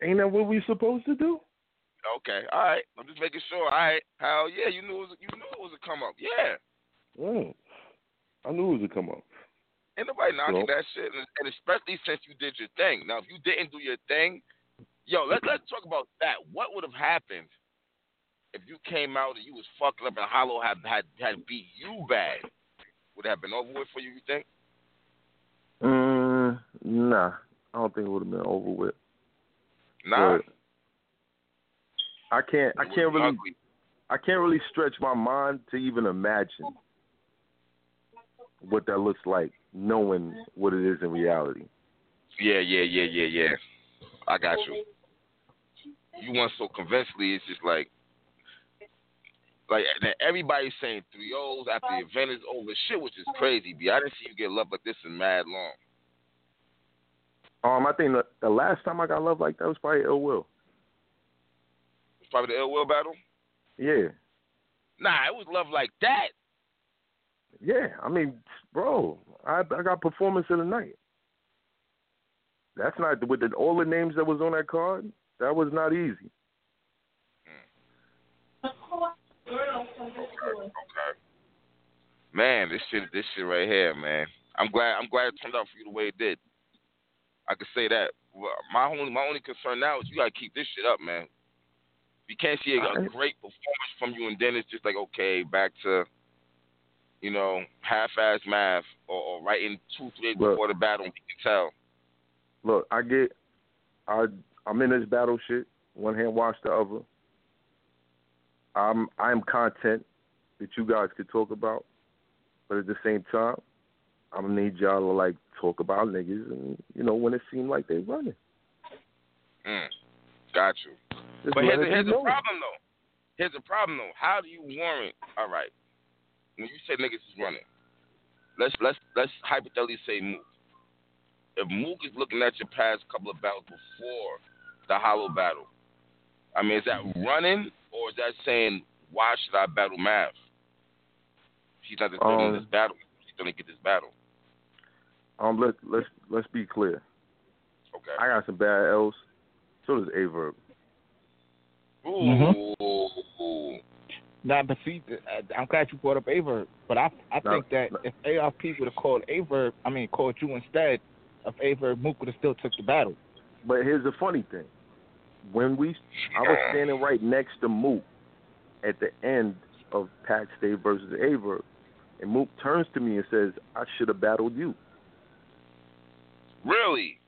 Ain't that what we supposed to do? Okay, all right. I'm just making sure. All right, hell yeah, you knew it was, you knew it was a come up. Yeah, Yeah. I knew it was a come up. ain't nobody knocking So- that shit, and, and especially since you did your thing. Now, if you didn't do your thing, yo, let's let's talk about that. What would have happened if you came out and you was fucking up and Hollow had had had beat you bad? Would it have been over with for you? You think? Mm, nah, I don't think it would have been over with. Nah. But I can't. I can't really. ugly. I can't really stretch my mind to even imagine what that looks like, knowing what it is in reality. Yeah, yeah, yeah, yeah, yeah. I got you. You want so convincingly, it's just like, like everybody's saying three O's after the event is over. Shit, which is crazy, B. I didn't see you get love like this in mad long. Um, I think the, the last time I got love like that was probably Ill Will. It's probably the ill will battle. Yeah, Nah, it was love like that. Yeah. I mean, bro, I I got performance of the night. That's not with the, all the names that was on that card. That was not easy. Okay. okay. Man, this shit, this shit right here, man. I'm glad, I'm glad it turned out for you the way it did. I could say that. My only, my only concern now is you gotta keep this shit up, man. If you can't see a, a great performance from you, and then it's just like, okay, back to, you know, half-ass math, or, or writing two, three days Look. before the battle, you can tell. Look, I get, I I'm in this battle shit. One hand wash the other. I'm I'm content that you guys could talk about, but at the same time, I'm gonna need y'all to like talk about niggas, and you know when it seems like they running. Mm, got you. Just But here's, here's a problem though. Here's a problem though. How do you warrant? All right, when you say niggas is running, let's let's let's hypothetically say Mook. If Mook is looking at your past couple of battles before the Hollow battle, I mean, is that running or is that saying why should I battle Math? He's not deserving Um, this battle. He's gonna get this battle. Um, let let's let's be clear. Okay. I got some bad L's. So does Aye Verb. Ooh. Mhm. Nah, but see, I- uh, I'm glad you brought up Aye Verb. But I I No, think that no. if ARP would have called Aye Verb, I mean called you instead of Aye Verb, Mook would have still took the battle. But here's the funny thing: when we, I was standing right next to Mook at the end of Pat Stay versus Aye Verb, and Mook turns to me and says, "I should have battled you." Really?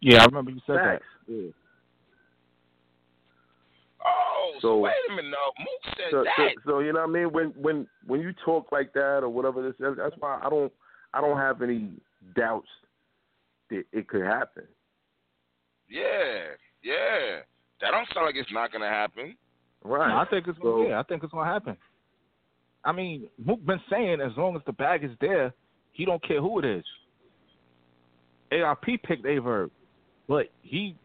Yeah, I remember you said Facts. that. Yeah. Oh, so, So- wait a minute. No, Mook said So, so, that. so you know what I mean? When when when you talk like that or whatever this that's why I don't I don't have any doubts that it could happen. Yeah, yeah. That don't sound like it's not gonna happen. Right. No, I think it's So- yeah, I think it's gonna happen. I mean, Mook been saying as long as the bag is there, he don't care who it is. ARP picked Aye Verb, but he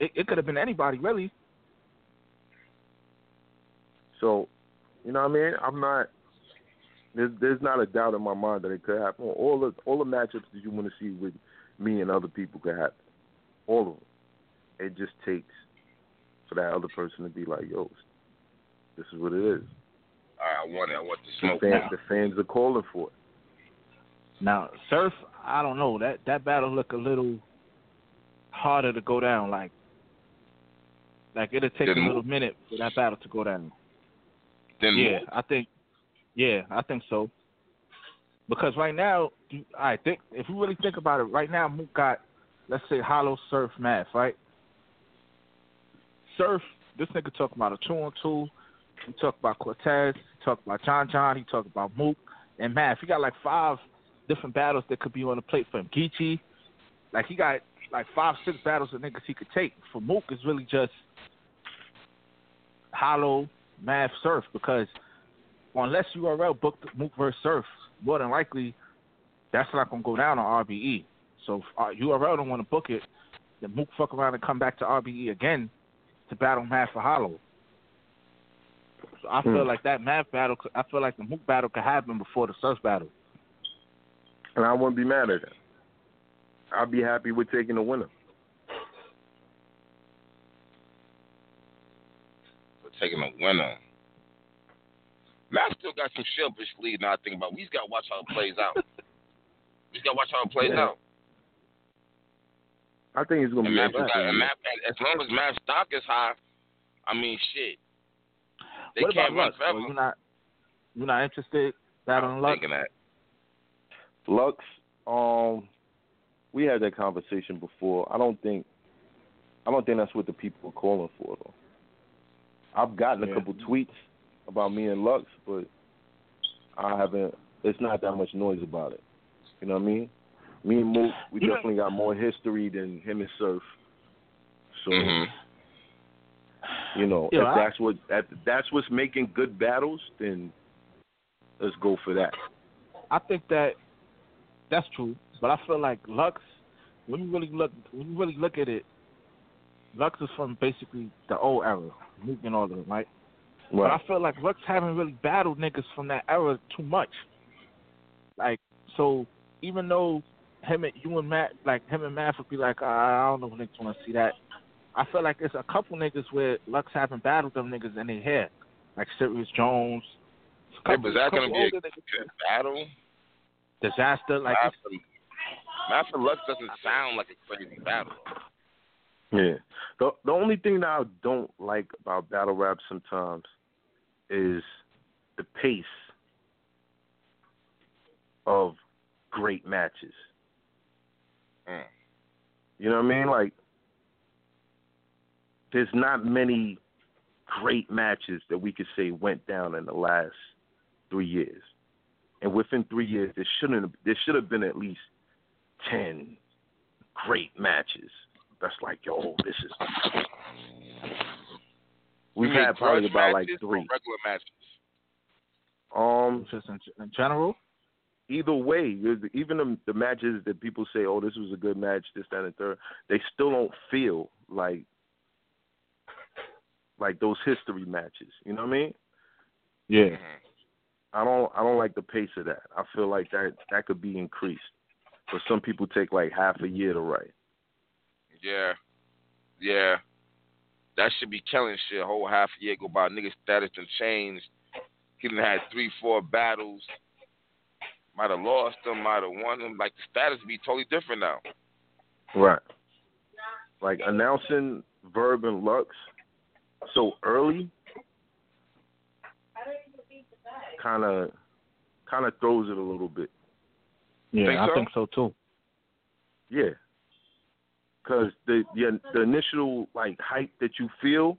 it, it could have been anybody really. So, you know what I mean? I'm not. There's there's not a doubt in my mind that it could happen. All the all the matchups that you want to see with me and other people could happen. All of them. It just takes for that other person to be like, yo, this is what it is. All right, I want it. I want the smoke. The fans, now. the fans are calling for it. Now, Surf, I don't know that that battle look a little harder to go down. Like, like it'll take Then a little Mook- minute for that battle to go down. Then yeah, Mook. I think. Yeah, I think so. Because right now, I think if you really think about it, right now Mook got, let's say, Hollow Surf Math, right? Surf, this nigga talk about a two on two. He talk about Cortez. He talk about John John. He talk about Mook and Math. He got like five different battles that could be on the plate for him. Geechi, like he got like five, six battles of niggas he could take. For Mook, it's really just Hollow, Math, Surf because unless URL booked Mook versus Surf, more than likely that's not gonna go down on RBE. So if uh, URL don't want to book it, then Mook fuck around and come back to RBE again to battle Math for Hollow. So I feel Hmm. like that Math battle, I feel like the Mook battle could happen before the Surf battle. And I wouldn't be mad at that. I'd be happy with taking the winner. Taking a winner. Math still got some shit up his sleeve now I think about. it. We just gotta watch how it plays out. we just gotta watch how it plays Yeah. out. I think it's gonna And be Math, interesting. and Math, as long as Math's stock is high, I mean shit. They what can't about run Lux? forever. Well, you're not, you're not interested battling I'm Lux? thinking that. Lux, um, we had that conversation before. I don't think, I don't think that's what the people are calling for though. I've gotten a Yeah. couple tweets about me and Lux, but I haven't. It's not that much noise about it. You know what I mean? Me and Mook, we definitely got more history than him and Surf. So Mhm. you know, if I- that's what if that's what's making good battles, then let's go for that. I think that that's true, but I feel like Lux, when you really look, when you really look at it, Lux is from basically the old era, Mook and all of them, right? But I feel like Lux haven't really battled niggas from that era too much. Like, so even though him and you and Math, like him and Math would be like, "Ah, I don't know if niggas want to see that. I feel like there's a couple niggas where Lux haven't battled them niggas in their head, like Serius Jones. Yeah, Couple- but is that gonna be a battle? disaster? Like, Math it's- for, Math for Lux doesn't sound like a crazy battle. Yeah. The the only thing that I don't like about battle rap sometimes is the pace of great matches. Mm. You know what I mean? Like there's not many great matches that we could say went down in the last three years. And within three years there shouldn't there should have been at least ten great matches. That's like, yo, this is We've You had probably about like three. regular matches. Um, just in, in general. either way, even the, the matches that people say, "Oh, this was a good match," this, that, and third, they still don't feel like like those history matches. You know what I mean? Yeah. I don't I don't like the pace of that. I feel like that that could be increased. But some people take like half a year to write. Yeah. Yeah. That should be killing shit. A whole half a year go by. Nigga status done changed. He done had three, four battles. Might have lost them, might have won them. Like the status be totally different now. Right. Like announcing Verb and Lux so early kind of kind of throws it a little bit. Yeah, Think I so? think so too. Yeah. Cause the, the the initial like hype that you feel,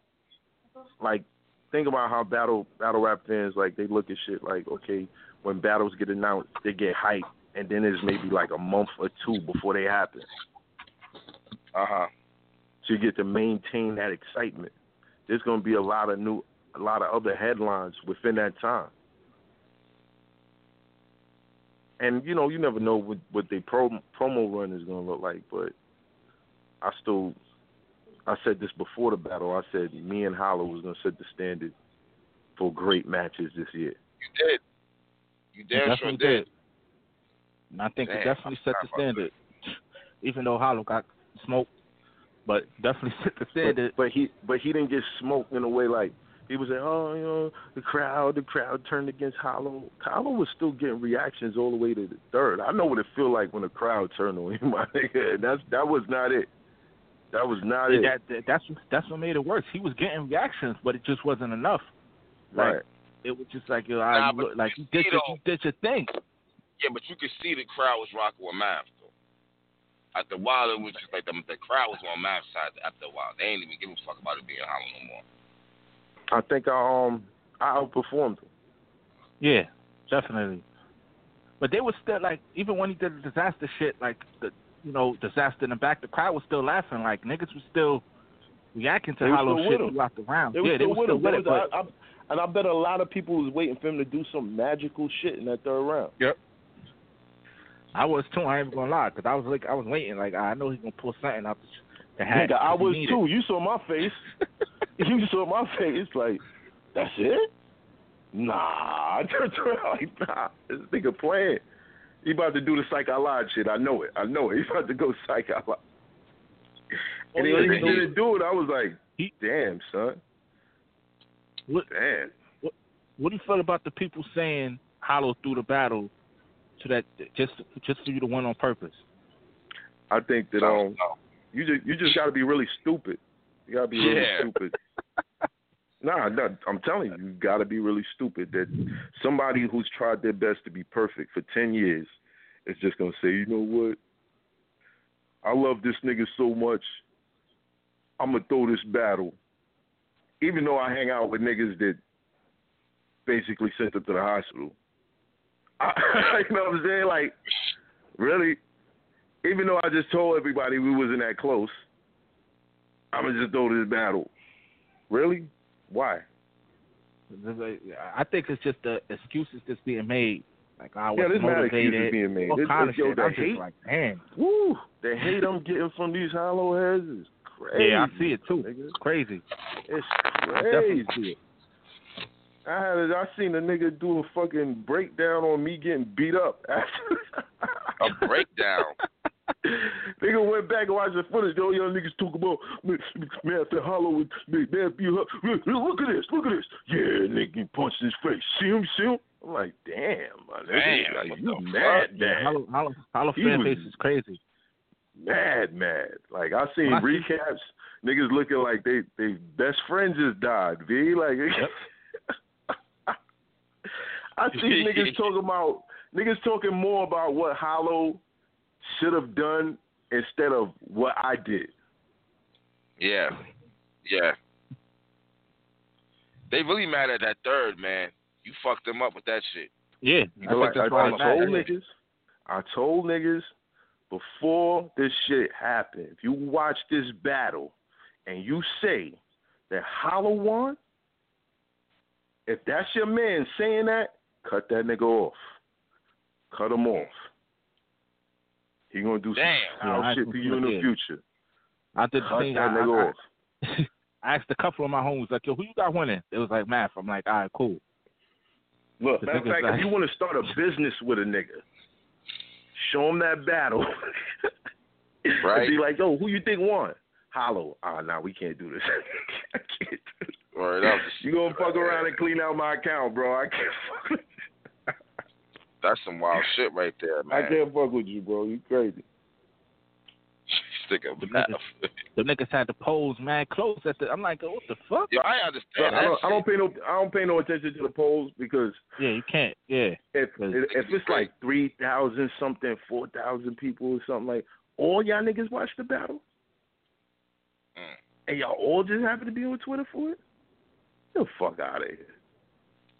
like think about how battle battle rap fans like they look at shit like okay when battles get announced they get hype and then it's maybe like a month or two before they happen. Uh huh. So you get to maintain that excitement. There's gonna be a lot of new a lot of other headlines within that time. And you know, you never know what what their pro, promo run is gonna look like, but I still I said this before the battle. I said me and Hollow was gonna set the standard for great matches this year. You did. You damn sure definitely did. did. And I think Damn, it definitely set the standard. Even though Hollow got smoked, but definitely set the standard. But, but he but he didn't get smoked in a way like he was saying, oh, you know, the crowd, the crowd turned against Hollow. Hollow was still getting reactions all the way to the third. I know what it feel like when the crowd turned on him, my nigga. That's that was not it. That was not it. that, that that's that's what made it worse. He was getting reactions, but it just wasn't enough. Like right. it was just like yo, Nah, I but look, like you you did see, your, you did your thing. Yeah, but you could see the crowd was rocking with Math though. After a while, it was just like the the crowd was on Math's side. After a while, they ain't even give a fuck about it being Hollow no more. I think I um I outperformed him. Yeah, definitely. But they were still like, even when he did the Dizaster shit, like the you know Dizaster in the back, the crowd was still laughing. Like niggas was still reacting to Hollow shit him. throughout the round. They yeah, they still were still with it. Uh, but I, I, and I bet a lot of people was waiting for him to do some magical shit in that third round. Yep. I was too. I ain't gonna lie, because I was like, I was waiting. Like I know he's gonna pull something out the, the hat. Nigga, I 'cause was too. You saw my face. you saw my face. Like, that's it? Nah. I turned around like, nah. This nigga playing. He about to do the psychology shit. I know it. I know it. He's about to go psychology. And Oh, he, yeah, when he he- didn't do it, I was like, He- damn, son. What, Damn. what what do you feel about the people saying Hollow through the battle, so that just just for you to win on purpose? I think that um, you just you just got to be really stupid. You got to be really Yeah. stupid. Nah, no, I'm telling you, you got to be really stupid. That somebody who's tried their best to be perfect for ten years is just gonna say, you know what? I love this nigga so much. I'm gonna throw this battle, even though I hang out with niggas that basically sent them to the hospital. I, you know what I'm saying? Like, really? Even though I just told everybody we wasn't that close, I'm gonna just throw this battle. Really? Why? I think it's just the excuses that's being made. Like I was Yeah, there's mad motivated. excuses being made. All It's- kind of yo, shit. I'm just like, damn. Woo! The hate I'm getting from these hollow heads is crazy. Yeah, I see it too. nigga. It's crazy. It's I definitely crazy. see it. I had a, I seen a nigga do a fucking breakdown on me getting beat up. A breakdown. nigga went back and watched the footage. Yo, young niggas talk about man, man Hollow and man, man, look, look at this, look at this. Yeah, nigga he punched his face. See him, see him. I'm like, damn, my nigga, Damn, like, you mad, fuck? mad, Hollow, Hollow, Hollow fan base is crazy. mad, mad. Like I seen When I see- recaps, niggas looking like they they best friend just died. V like. I see niggas talking about niggas talking more about what Hollow should have done instead of what I did. Yeah, yeah. They really mad at that third man. You fucked them up with that shit. Yeah, I Like, think I, I told mad. niggas, I told niggas before this shit happened. If you watch this battle and you say that Hollow won, if that's your man saying that, cut that nigga off. Cut him off. He gonna do Damn. some foul Yeah, shit to you in the yeah. future. I did the thing. I, I, off. I, I asked a couple of my homies, like, yo, who you got winning? It was like Math. I'm like, all right, cool. Look, The matter of fact, like- if you want to start a business with a nigga, show him that battle. Right. Be like, yo, who you think won? Hollow. Ah, nah, we can't do this. I can't do this. Word up. You gonna fuck around and clean out my account, bro. I can't fuck with That's some wild shit right there, man. I can't fuck with you, bro. You crazy. Stick up The that. niggas- The niggas had to pose mad close at the. I'm like, what the fuck? Yo, I So understand I don't, I don't pay no I don't pay no attention to the polls because Yeah, you can't. Yeah, if if, if it's like three thousand something, four thousand people or something like all y'all niggas watch the battle? Mm. And y'all all just happen to be on Twitter for it? Get the fuck out of here.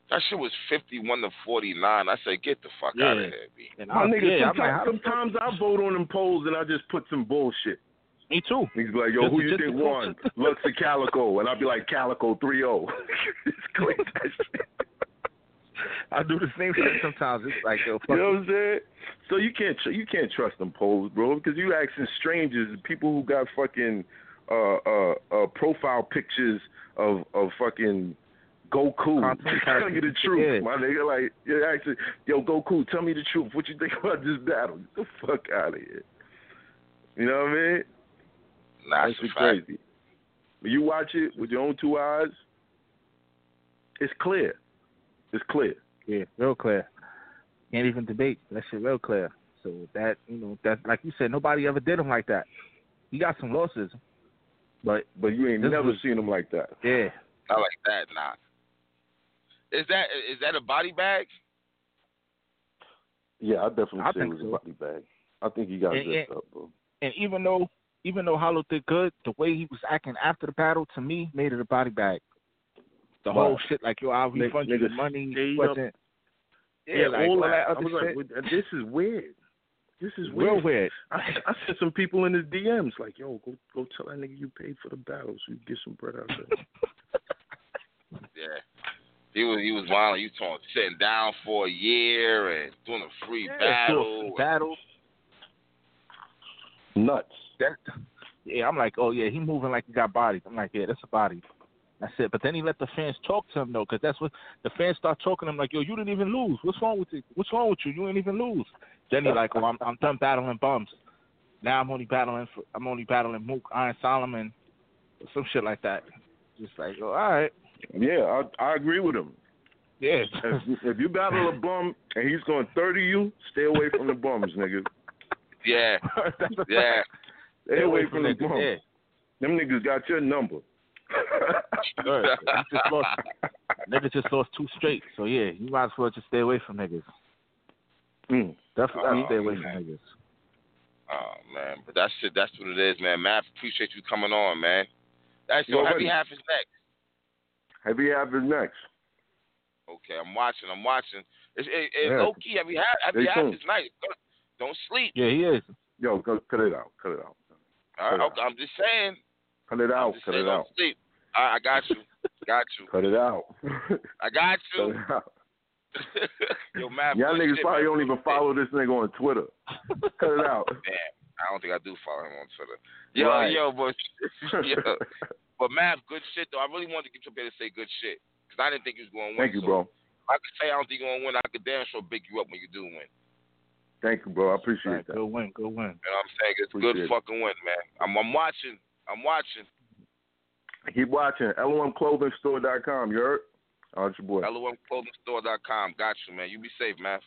That shit was fifty-one to forty-nine. I said, get the fuck Yeah. out of here, B. and My I, nigga, yeah, I'm like, sometimes, how the fuck- sometimes I vote on them polls and I just put some bullshit. me too. He's like, yo, Just- who you just think to- won? Lux or Calicoe? And I'll be like, Calicoe 3-0. it's crazy. that shit. I do the same thing sometimes. It's like, yo, fuck You know what I'm saying? So you can't tr- you can't trust them polls, bro, because you asking strangers, people who got fucking uh uh uh profile pictures of of fucking Goku, Cartoon tell me the truth, Yeah. my nigga. Like, yeah, actually, yo, Goku, tell me the truth. What you think about this battle? Get the fuck out of here. You know what I mean? Nah, That it's a shit fact. crazy. When you watch it with your own two eyes, it's clear. It's clear. Yeah, real clear. Can't even debate. That shit real clear. So that you know that like you said, nobody ever did him like that. He got some losses, but But you ain't never was- seen him like that. yeah, Not like that, nah. Is that is that a body bag? Yeah, I definitely I say think it was so. a body bag. I think he got And- zipped and- up, bro. and even though even though Hollow did good, the way he was acting after the battle to me made it a body bag. The Right. whole shit like yo, I'll Nigg- refund you the money. stayed Wasn't Yeah, like, all all that. that I other was like, shit. "Well, this is weird. This is weird. real weird. weird. I, I sent some people in his DMs like, yo, go go tell that nigga you paid for the battle so you get some bread out there. Yeah. He was he was wild. You talking sitting down for a year and doing a free Yeah, battle. battle. Nuts. That, yeah, I'm like, oh yeah, he moving like he got bodies. I'm like, yeah, that's a body. That's it. But then he let the fans talk to him though, because that's what the fans start talking to him like, yo, you didn't even lose. What's wrong with you? What's wrong with you? You didn't even lose. Then he like, oh, I'm I'm done battling bums. Now I'm only battling for I'm only battling Mook, Iron Solomon, or some shit like that. Just like, oh, all right, Yeah, I I agree with him. yeah. If, if you battle a bum and he's going 30 you, stay away from the bums, nigga. Yeah, yeah. fact. Stay away from the niggas, bums. Yeah. Them niggas got your number. Word. He just lost. Niggas just lost two straight. So yeah, you might as well just stay away from niggas. Mm. Definitely Oh, stay away man. from niggas. Oh man, but that's it. That's what it is, man. Math, appreciate you coming on, man. That's You your heavy half is next. Heavy half is next. Okay, I'm watching. I'm watching. It's, it, it, Yeah. Low key, heavy half, heavy Stay half tuned. is nice. Don't- Don't sleep. Yeah, he is. Yo, cut, cut it out. Cut it out. All right, Yeah. okay, I'm just saying. Cut it out. Cut saying, it don't out. sleep. All right, I got you. got you. Cut it out. I got Cut you. it out. Yo, Math. Y'all niggas shit, probably man. don't even follow this nigga on Twitter. Cut it out. Damn, I don't think I do follow him on Twitter. Yo, Right. yo, but yo, but Math, good shit though. I really wanted to get you up there to say good shit because I didn't think you was going to win. Thank you, so bro. I could say I don't think you're going to win. I could damn sure big you up when you do win. Thank you, bro. I appreciate Right, that. good win, good win. You know what I'm saying? It's Appreciate good it. fucking win, man. I'm, I'm watching. I'm watching. Keep watching. LOMclothingstore.com. You heard? Oh, it's your boy. LOMclothingstore.com. Got you, man. You be safe, man.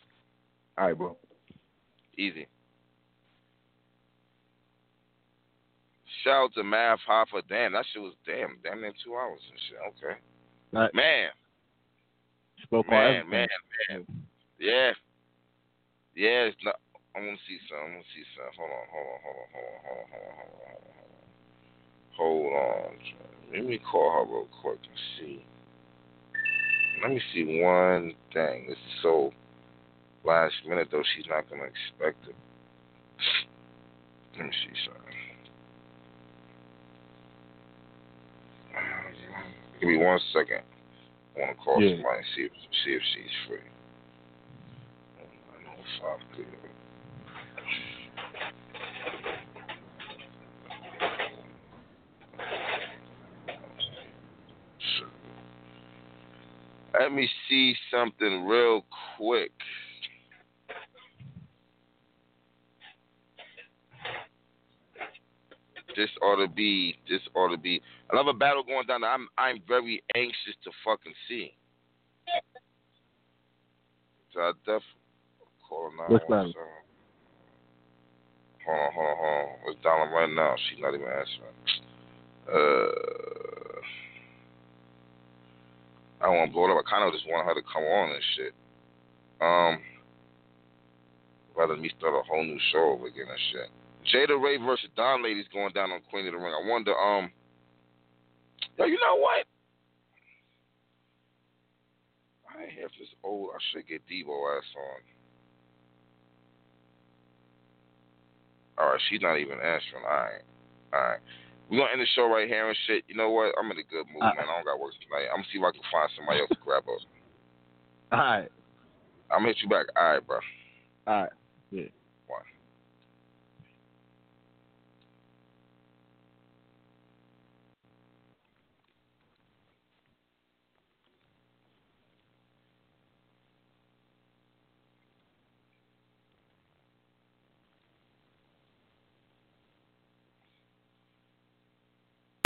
All right, bro. Easy. Shout out to Math Hoffa. Damn, that shit was damn, damn near two hours and shit. Okay. Right. Man. Spoke man, man, man. Yeah. Yeah, it's not I wanna see some. I wanna see some. Hold on, hold on, hold on, hold on, hold on, hold on, hold on, hold on. Hold on. Let me call her real quick and see. Let me see one thing. This is so last minute though, she's not gonna expect it. Let me see something. Give me one second. I want to call Yeah. somebody and see if see if she's free. I know five good. Let me see something real quick. This ought to be. This ought to be another battle going down. That I'm. I'm very anxious to fucking see. So I definitely call nine What's one seven. Hold on, hold on, hold on. It's dialing right now. She's not even answering. Uh, I don't want to blow it up. I kind of just want her to come on and shit. Um, rather than me start a whole new show over again and shit. Jada Ray versus Don Lady's going down on Queen of the Ring. I wonder, um, yo, you know what? I have this old. I should get Debo ass on. All right, she's not even answering. All right, all right. We're gonna end the show right here and shit. You know what? I'm in a good mood, man. I don't got work tonight. I'm gonna see if I can find somebody else to grab us. All right, I'm gonna hit you back. All right, bro. all right. Yeah. One.